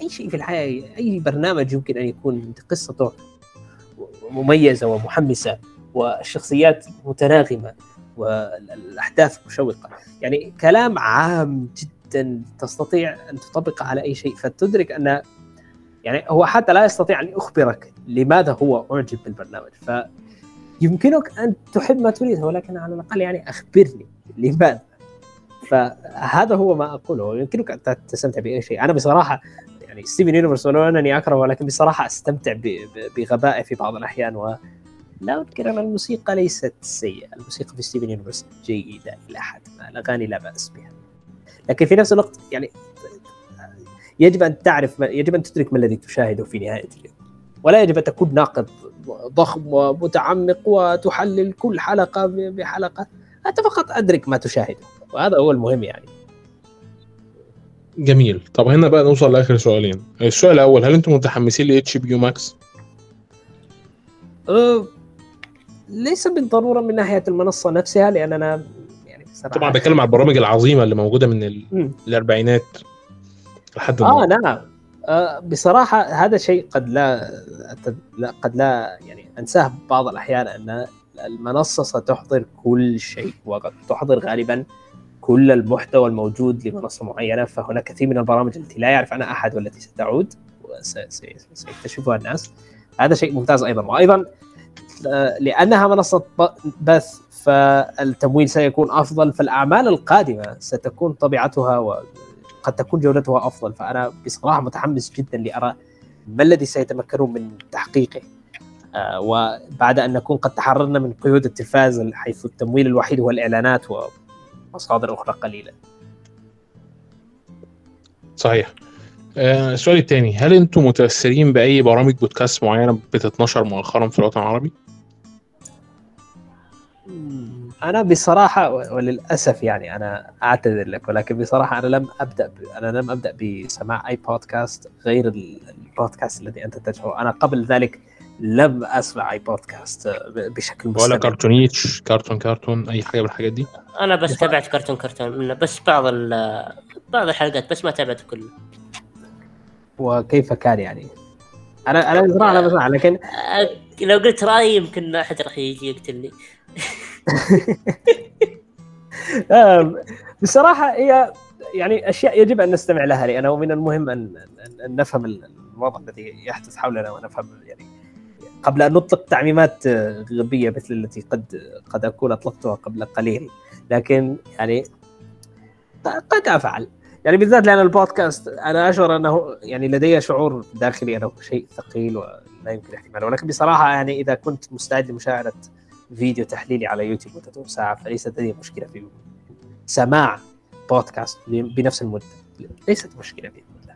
[SPEAKER 2] أي شيء في الحياة أي برنامج يمكن أن يكون قصته مميزة ومحمسة. والشخصيات متناغمة والأحداث مشوقة. يعني كلام عام جدا تستطيع أن تطبقه على أي شيء. فتدرك أن يعني هو حتى لا يستطيع أن يخبرك لماذا هو أعجب بالبرنامج. فيمكنك أن تحب ما تريد ولكن على الأقل يعني أخبرني لماذا. فهذا هو ما أقوله. يمكنك أن تستمتع بأي شيء. أنا بصراحة يعني Steven Universe ولو أنني أكره ولكن بصراحة أستمتع بغبائه في بعض الأحيان و لا انكر أن الموسيقى ليست سيئة، الموسيقى في Steven Universe جيدة إلى حد ما، الاغاني لا بأس بها. لكن في نفس الوقت يعني يجب أن تعرف ما يجب أن تدرك ما الذي تشاهده في نهاية اليوم. ولا يجب أن تكون ناقد ضخم ومتعمق وتحلل كل حلقة ب- بحلقة، أنت فقط أدرك ما تشاهده، وهذا هو المهم يعني.
[SPEAKER 1] جميل. طب هنا بقى نوصل لآخر سؤالين. السؤال الأول هل أنتم متحمسين ل HBO Max
[SPEAKER 2] أه، ليس بالضرورة من ناحية المنصة نفسها لاننا يعني بصراحة
[SPEAKER 1] طبعا بتكلم على البرامج العظيمة اللي موجودة من. الأربعينات لحد آه
[SPEAKER 2] نعم. آه بصراحة هذا شيء قد لا لا- قد لا يعني أنساه بعض الأحيان أن المنصة ستحضر كل شيء وقد تحضر غالبا كل المحتوى الموجود لمنصة معينة فهناك كثير من البرامج التي لا يعرف عنها أحد والتي ستعود وسيكتشفها الناس. هذا شيء ممتاز أيضا. وأيضا لأنها منصة ب- بث فالتمويل سيكون أفضل فالأعمال القادمة ستكون طبيعتها و قد تكون جودتها أفضل. فأنا بصراحة متحمس جدا لارى ما الذي سيتمكنون من تحقيقه. آه وبعد أن نكون قد تحررنا من قيود التلفاز حيث التمويل الوحيد هو الإعلانات ومصادر أخرى قليلة.
[SPEAKER 1] صحيح. آه، السؤال الثاني هل أنتم متأثرين بأي برامج بودكاست معينة بتتنشر مؤخرا في الوطن العربي؟
[SPEAKER 2] أنا بصراحة وللأسف يعني أنا أعتذر لك ولكن بصراحة أنا لم أبدأ ب... أنا لم أبدأ بسماع أي بودكاست غير ال- البودكاست الذي أنت تدعوه أنا قبل ذلك لم أسمع أي بودكاست ب- بشكل
[SPEAKER 1] ولا
[SPEAKER 2] مستمر.
[SPEAKER 1] كرتونيتش كارتون كارتون أي حاجة من الحاجات دي؟
[SPEAKER 3] أنا بس تابعت كرتون كرتون منه بس بعض ال- بعض الحلقات بس ما تابعته كله.
[SPEAKER 2] وكيف كان يعني؟ أنا أنا بصراحه أنا بسمع لكن
[SPEAKER 3] لو قلت رأيي يمكن أحد راح يجي يقتلني
[SPEAKER 2] بصراحة هي يعني أشياء يجب أن نستمع لها لأنه من المهم ان ان, أن نفهم الوضع الذي يحدث حولنا ونفهم يعني قبل أن نطلق تعميمات غبية مثل التي قد قد اكون أطلقتها قبل قليل لكن يعني قد أفعل. يعني بالذات لأن البودكاست أنا أشعر أنه يعني لدي شعور داخلي أنه شيء ثقيل ولا يمكن احتماله ولكن بصراحة يعني إذا كنت مستعد لمشاهدة فيديو تحليلي على يوتيوب مدته ساعه فليست لدي مشكلة في سماع بودكاست بنفس المدة. ليست مشكلة بإذن الله.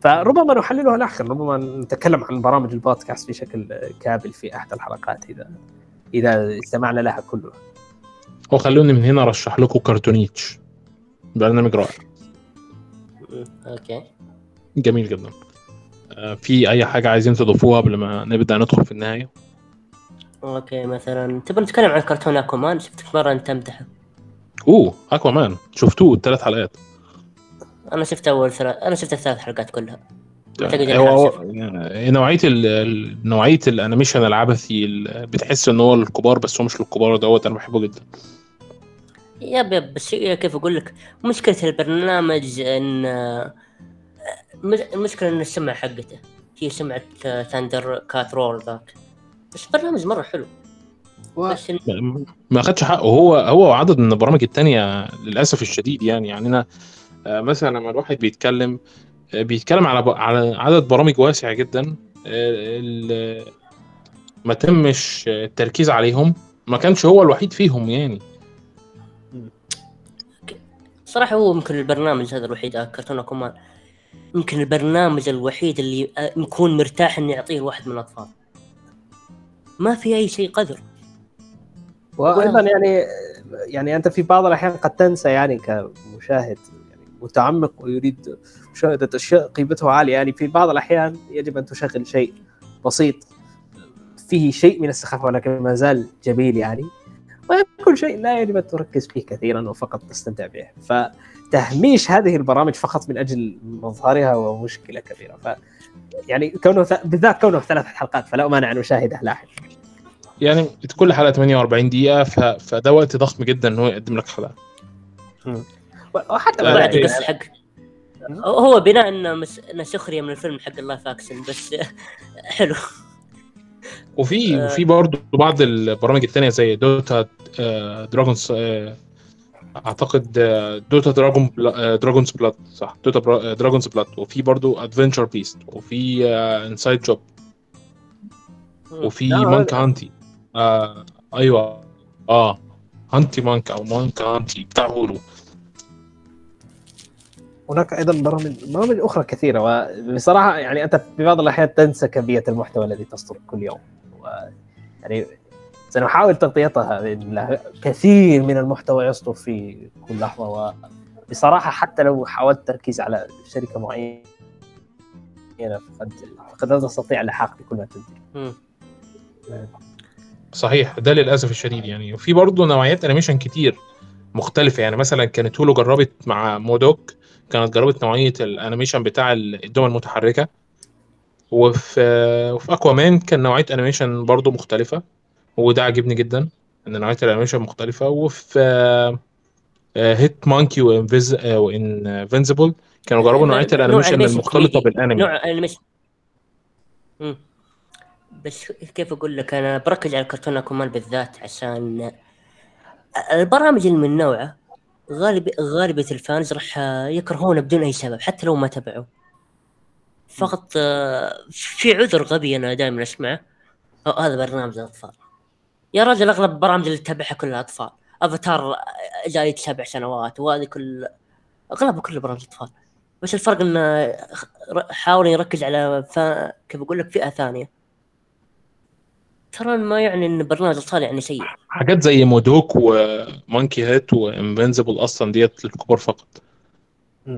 [SPEAKER 2] فربما نحللها لاحقا ربما نتكلم عن برامج البودكاست بشكل كامل في أحد الحلقات اذا إذا استمعنا لها كلها.
[SPEAKER 1] وخلوني من هنا أرشح لكم كرتونيتش. برنامج رائع.
[SPEAKER 3] okay.
[SPEAKER 1] جميل جدا. آه، في أي حاجة عايزين تضيفوها قبل ما نبدأ ندخل في النهاية؟
[SPEAKER 3] okay مثلا تبغى نتكلم عن كرتون Aquaman؟ شفتك مرة أنت تمدحه
[SPEAKER 1] أوه Aquaman شفتوه الثلاث حلقات.
[SPEAKER 3] أنا شفت أول ثلاث أنا شفت الثلاث حلقات كلها. إني
[SPEAKER 1] هو. يعني نوعية ال- نوعية ال animation العبثي ال- بتحس إن هو للكبار بس هو مش للكبار دوت. أنا بحبه جدا.
[SPEAKER 3] yep yep بس هي كيف أقول لك؟ مشكلة البرنامج إن مش- المشكلة إن السمعه حقته هي سمعة ThunderCats Roar ذاك. بس برنامج مرة حلو. بس إن-
[SPEAKER 1] ما- اخدش حقه. هو هو وعدد من البرامج التانية للأسف الشديد يعني. يعني أنا آه، مثلا لما الواحد بيتكلم آه، بيتكلم على ب- على عدد برامج واسع جدا آه، ال- ما تمش التركيز عليهم ما كانش هو الوحيد فيهم يعني.
[SPEAKER 3] صراحة هو يمكن البرنامج هذا الوحيد كرتون Aquaman يمكن البرنامج الوحيد اللي يكون مرتاح اني اعطيه لواحد من الأطفال. ما في أي شيء قدر.
[SPEAKER 2] وأيضا يعني يعني أنت في بعض الأحيان قد تنسى يعني كمشاهد يعني متعمق ويريد مشاهدة أشياء قيمتها عالية. يعني في بعض الأحيان يجب أن تشغل شيء بسيط فيه شيء من السخافة ولكن ما زال جميل يعني. ويكون شيء لا يجب أن تركز فيه كثيرا وفقط تستمتع به. فتهميش هذه البرامج فقط من أجل مظهرها هو مشكله كبيرة. ف يعني كونه. بالذات كونه ثلاث حلقات فلا مانع أن أشاهده لاحقا
[SPEAKER 1] يعني كل حلقه 48 دقيقة ف... فده وقت ضخم جدا إن هو يقدم لك حلقة.
[SPEAKER 2] وحتى بعد.
[SPEAKER 3] القصة حق هو بناء إنه مس... سخرية من الفيلم حق ال live action بس حلو.
[SPEAKER 1] وفي
[SPEAKER 3] آه.
[SPEAKER 1] وفي برضه بعض البرامج التانية زي Dota آه، Dragon's آه، أعتقد Dota Dragon Bloo- Dragon's Blood صح. Dota Dragon's Blood وفي برضه Adventure Beast وفي Inside Job وفي مانك هانتي آه أيوه. آه. هانتي مانك أو مانك هانتي بتاع Hulu.
[SPEAKER 2] هناك أيضا برامج برامج أخرى كثيرة وبصراحة يعني أنت في بعض الأحيان تنسى كمية المحتوى الذي تصدر كل يوم. و يعني سنحاول تغطيتها بإذن الله. كثير من المحتوى يصدر في كل لحظة وبصراحة حتى لو حاولت التركيز على شركة معينة فقد فقد لا تستطيع اللحاق بكل ما تنتج.
[SPEAKER 1] صحيح ده للأسف الشديد يعني. وفي برضه نوعيات animation كتير مختلفة يعني مثلا كانت Hulu جربت مع M.O.D.O.K. كانت جربت نوعية ال animation بتاع ال dolls المتحركة وفي وفي Aquaman كان نوعية animation برضه مختلفة وده عجبني جدا إن نوعية ال animation مختلفة وفي Hit-Monkey و Invincible كانوا جربوا نوعية
[SPEAKER 3] نوع ال
[SPEAKER 1] animation
[SPEAKER 3] المختلطة.
[SPEAKER 1] بالانمي
[SPEAKER 3] نوع animation. بس كيف أقول لك أنا بركز على الكرتون Aquaman بالذات عشان البرامج اللي من نوعه غالب غالبية ال fans راح يكرهونه بدون أي سبب حتى لو ما تبعوا فقط آه، في عذر غبي أنا دائما أسمعه. "أه، هذا برنامج الأطفال. يا رجل أغلب البرامج اللي تتابعها كلها أطفال. أفاتار جاي سبع سنوات وهذه كل أغلبها كله برامج اطفال بس الفرق انه حاول يركز على ف... كيف أقول لك فئة ثانية. ترى ما يعني إن برنامج اطفال يعني سيء
[SPEAKER 1] حاجات زي مودوك و Hit-Monkey و Invincible أصلا ديت للكبار فقط.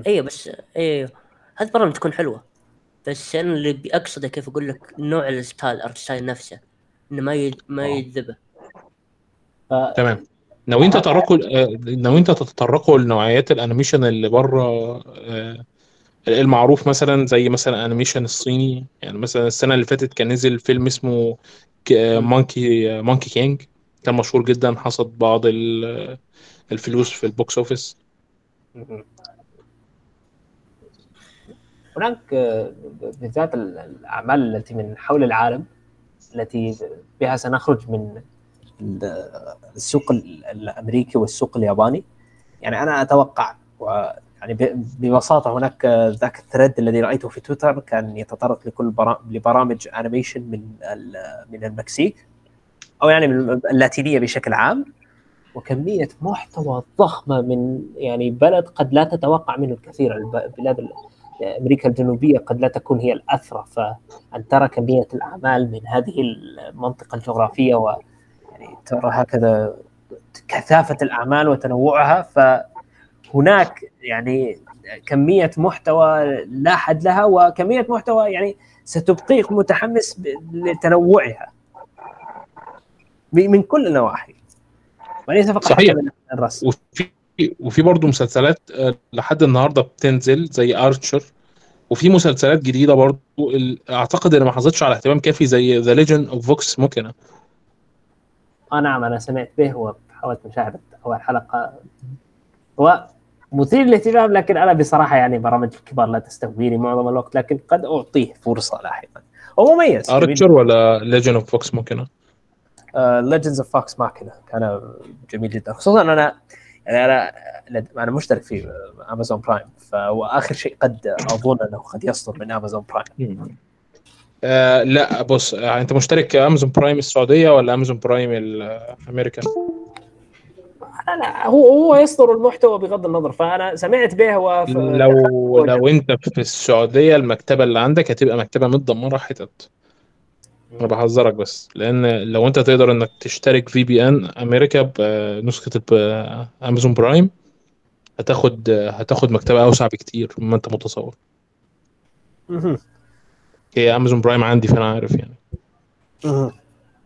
[SPEAKER 3] أيوه بس أيوه هذه برامج تكون حلوة. بس أنا اللي أقصده كيف أقول لك نوع ال style ال art style نفسه إنه ما ي... ما
[SPEAKER 1] آه.
[SPEAKER 3] يجذبه
[SPEAKER 2] ف-
[SPEAKER 1] تمام. ناويين تتطرقوا آه، ناويين تتطرقوا لنوعيات ال animation اللي بره آه، المعروف مثلا زي مثلا animation الصيني يعني مثلا السنة اللي فاتت كان نزل فيلم اسمه Monkey Monkey King كان مشهور جدا حصد بعض ال- الفلوس في ال box
[SPEAKER 2] office هناك بالذات ال- الأعمال التي من حول العالم التي بها سنخرج من ال- السوق ال- الأمريكي والسوق الياباني. يعني أنا أتوقع ويعني ب- ببساطة هناك آه، ذاك ال thread الذي رأيته في تويتر كان يتطرق لكل برا- لبرامج animation من من المكسيك أو يعني من اللاتينية بشكل عام. وكمية محتوى ضخمة من يعني بلد قد لا تتوقع منه الكثير. الب- بلاد ال- أمريكا الجنوبية قد لا تكون هي الأثرى فأن ترى كمية الأعمال من هذه المنطقة الجغرافية و يعني ترى هكذا كثافة الأعمال وتنوعها فهناك يعني كمية محتوى لا حد لها وكمية محتوى يعني ستبقيك متحمس لتنوعها. من كل النواحي. وليس فقط
[SPEAKER 1] صحيح.
[SPEAKER 2] من الرسم.
[SPEAKER 1] وفي وفي برضه مسلسلات آه، لحد النهارده بتنزل زي Archer وفي مسلسلات جديدة برضه أعتقد إن ما حظتش على اهتمام كافي زي The Legend of Vox ممكن
[SPEAKER 2] آه نعم أنا سمعت به وحاولت مشاهدة أول حلقة. هو مثير للاهتمام لكن أنا بصراحة يعني برامج الكبار لا تستهويني معظم الوقت لكن قد أعطيه فرصة لاحقا. هو مميز.
[SPEAKER 1] Archer ولا Legend of Vox ممكن
[SPEAKER 2] Legends of Vox Machina كان جميل جدا. خصوصا أنا يعني أنا أنا مشترك في Amazon Prime واخر شيء قد أظن أنه قد يصدر من Amazon Prime
[SPEAKER 1] آه لا بص آه أنت مشترك Amazon Prime السعودية ولا Amazon Prime الامريكان
[SPEAKER 2] لا هو هو يصدر المحتوى بغض النظر فأنا سمعت به.
[SPEAKER 1] لو لو أنت في السعودية المكتبة اللي عندك هتبقى مكتبة متدمره حتت أنا بحذرك بس لأن لو أنت تقدر إنك تشترك في VPN أمريكا بنسخه Amazon Prime هتاخد هتاخد مكتبة أوسع بكتير مما أنت متصور. هي Amazon Prime عندي فأنا عارف يعني.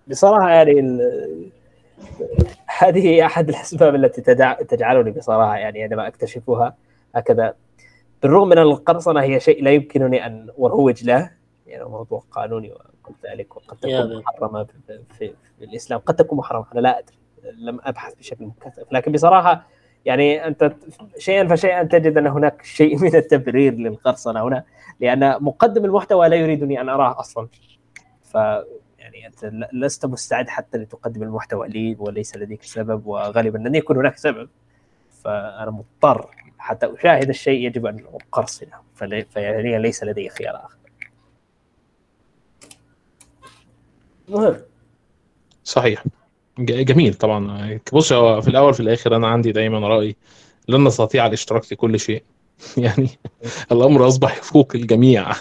[SPEAKER 2] بصراحة يعني ال... هذه هي أحد الأسباب التي تدع... تجعلني بصراحة يعني عندما أكتشفها هكذا. بالرغم من القرصنة هي شيء لا يمكنني أن أروج له يعني موضوع قانوني وكل ذلك وقد تكون. محرمة في, في, في الإسلام. قد تكون محرمة أنا لا أدري. لم أبحث بشكل مكثف. لكن بصراحة يعني أنت شيئا فشيئا تجد أن هناك شيء من التبرير للقرصنة هنا لأن مقدم المحتوى لا يريدني أن أراه أصلا. ف يعني أنت لست مستعد حتى لتقدم المحتوى لي وليس لديك سبب وغالبا لن يكون هناك سبب. فأنا مضطر حتى أشاهد الشيء يجب أن أقرصنه. فيعني ليس لدي خيار آخر.
[SPEAKER 1] مهم. صحيح. جميل طبعا. بص هو في الأول في الآخر أنا عندي دايما رأي لن نستطيع الاشتراك في كل شيء. يعني الأمر أصبح يفوق الجميع.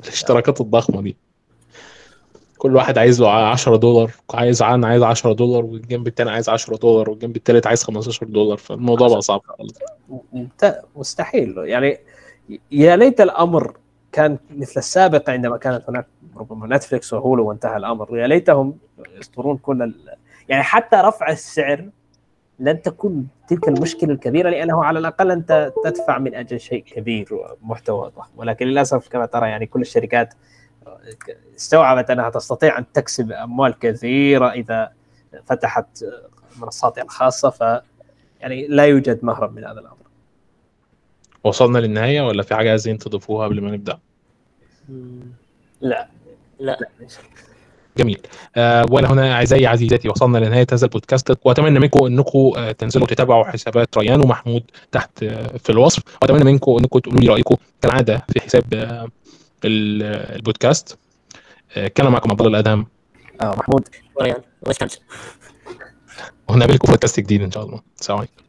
[SPEAKER 1] الاشتراكات الضخمة دي. كل واحد عايز له 10 دولار عايز عن عايز 10 دولار والجنب الثاني عايز 10 دولار والجنب الثالث عايز 15 دولار. فالموضوع بقى صعب.
[SPEAKER 2] مستحيل. يعني يا ليت الأمر كان مثل السابق عندما كانت هناك ربما نتفلكس وهولو وانتهى الأمر. يا ليتهم يصدرون كل ال... يعني حتى رفع السعر لن تكون تلك المشكلة الكبيرة لأنه على الأقل أنت تدفع من أجل شيء كبير ومحتوى ضخم ولكن للأسف كما ترى يعني كل الشركات استوعبت أنها تستطيع أن تكسب أموال كثيرة إذا فتحت منصاتها الخاصه ف يعني لا يوجد مهرب من هذا الأمر.
[SPEAKER 1] وصلنا للنهاية ولا في حاجة عايزين تضيفوها قبل ما نبدأ؟
[SPEAKER 2] لا.
[SPEAKER 3] لا.
[SPEAKER 1] جميل. آه ولا هنا أعزائي عزيزاتي وصلنا لنهاية هذا البودكاست. وأتمنى منكم أنكم آه تنزلوا تتابعوا حسابات ريان ومحمود تحت آه في الوصف. وأتمنى منكم أنكم تقولوا لي رايكم كالعادة في حساب آه البودكاست. آه كان معكم عبد الله الأدهم.
[SPEAKER 2] آه محمود.
[SPEAKER 3] وريان. وش كان
[SPEAKER 1] ونقابلكم في بودكاست جديد إن شاء الله. السلام عليكم.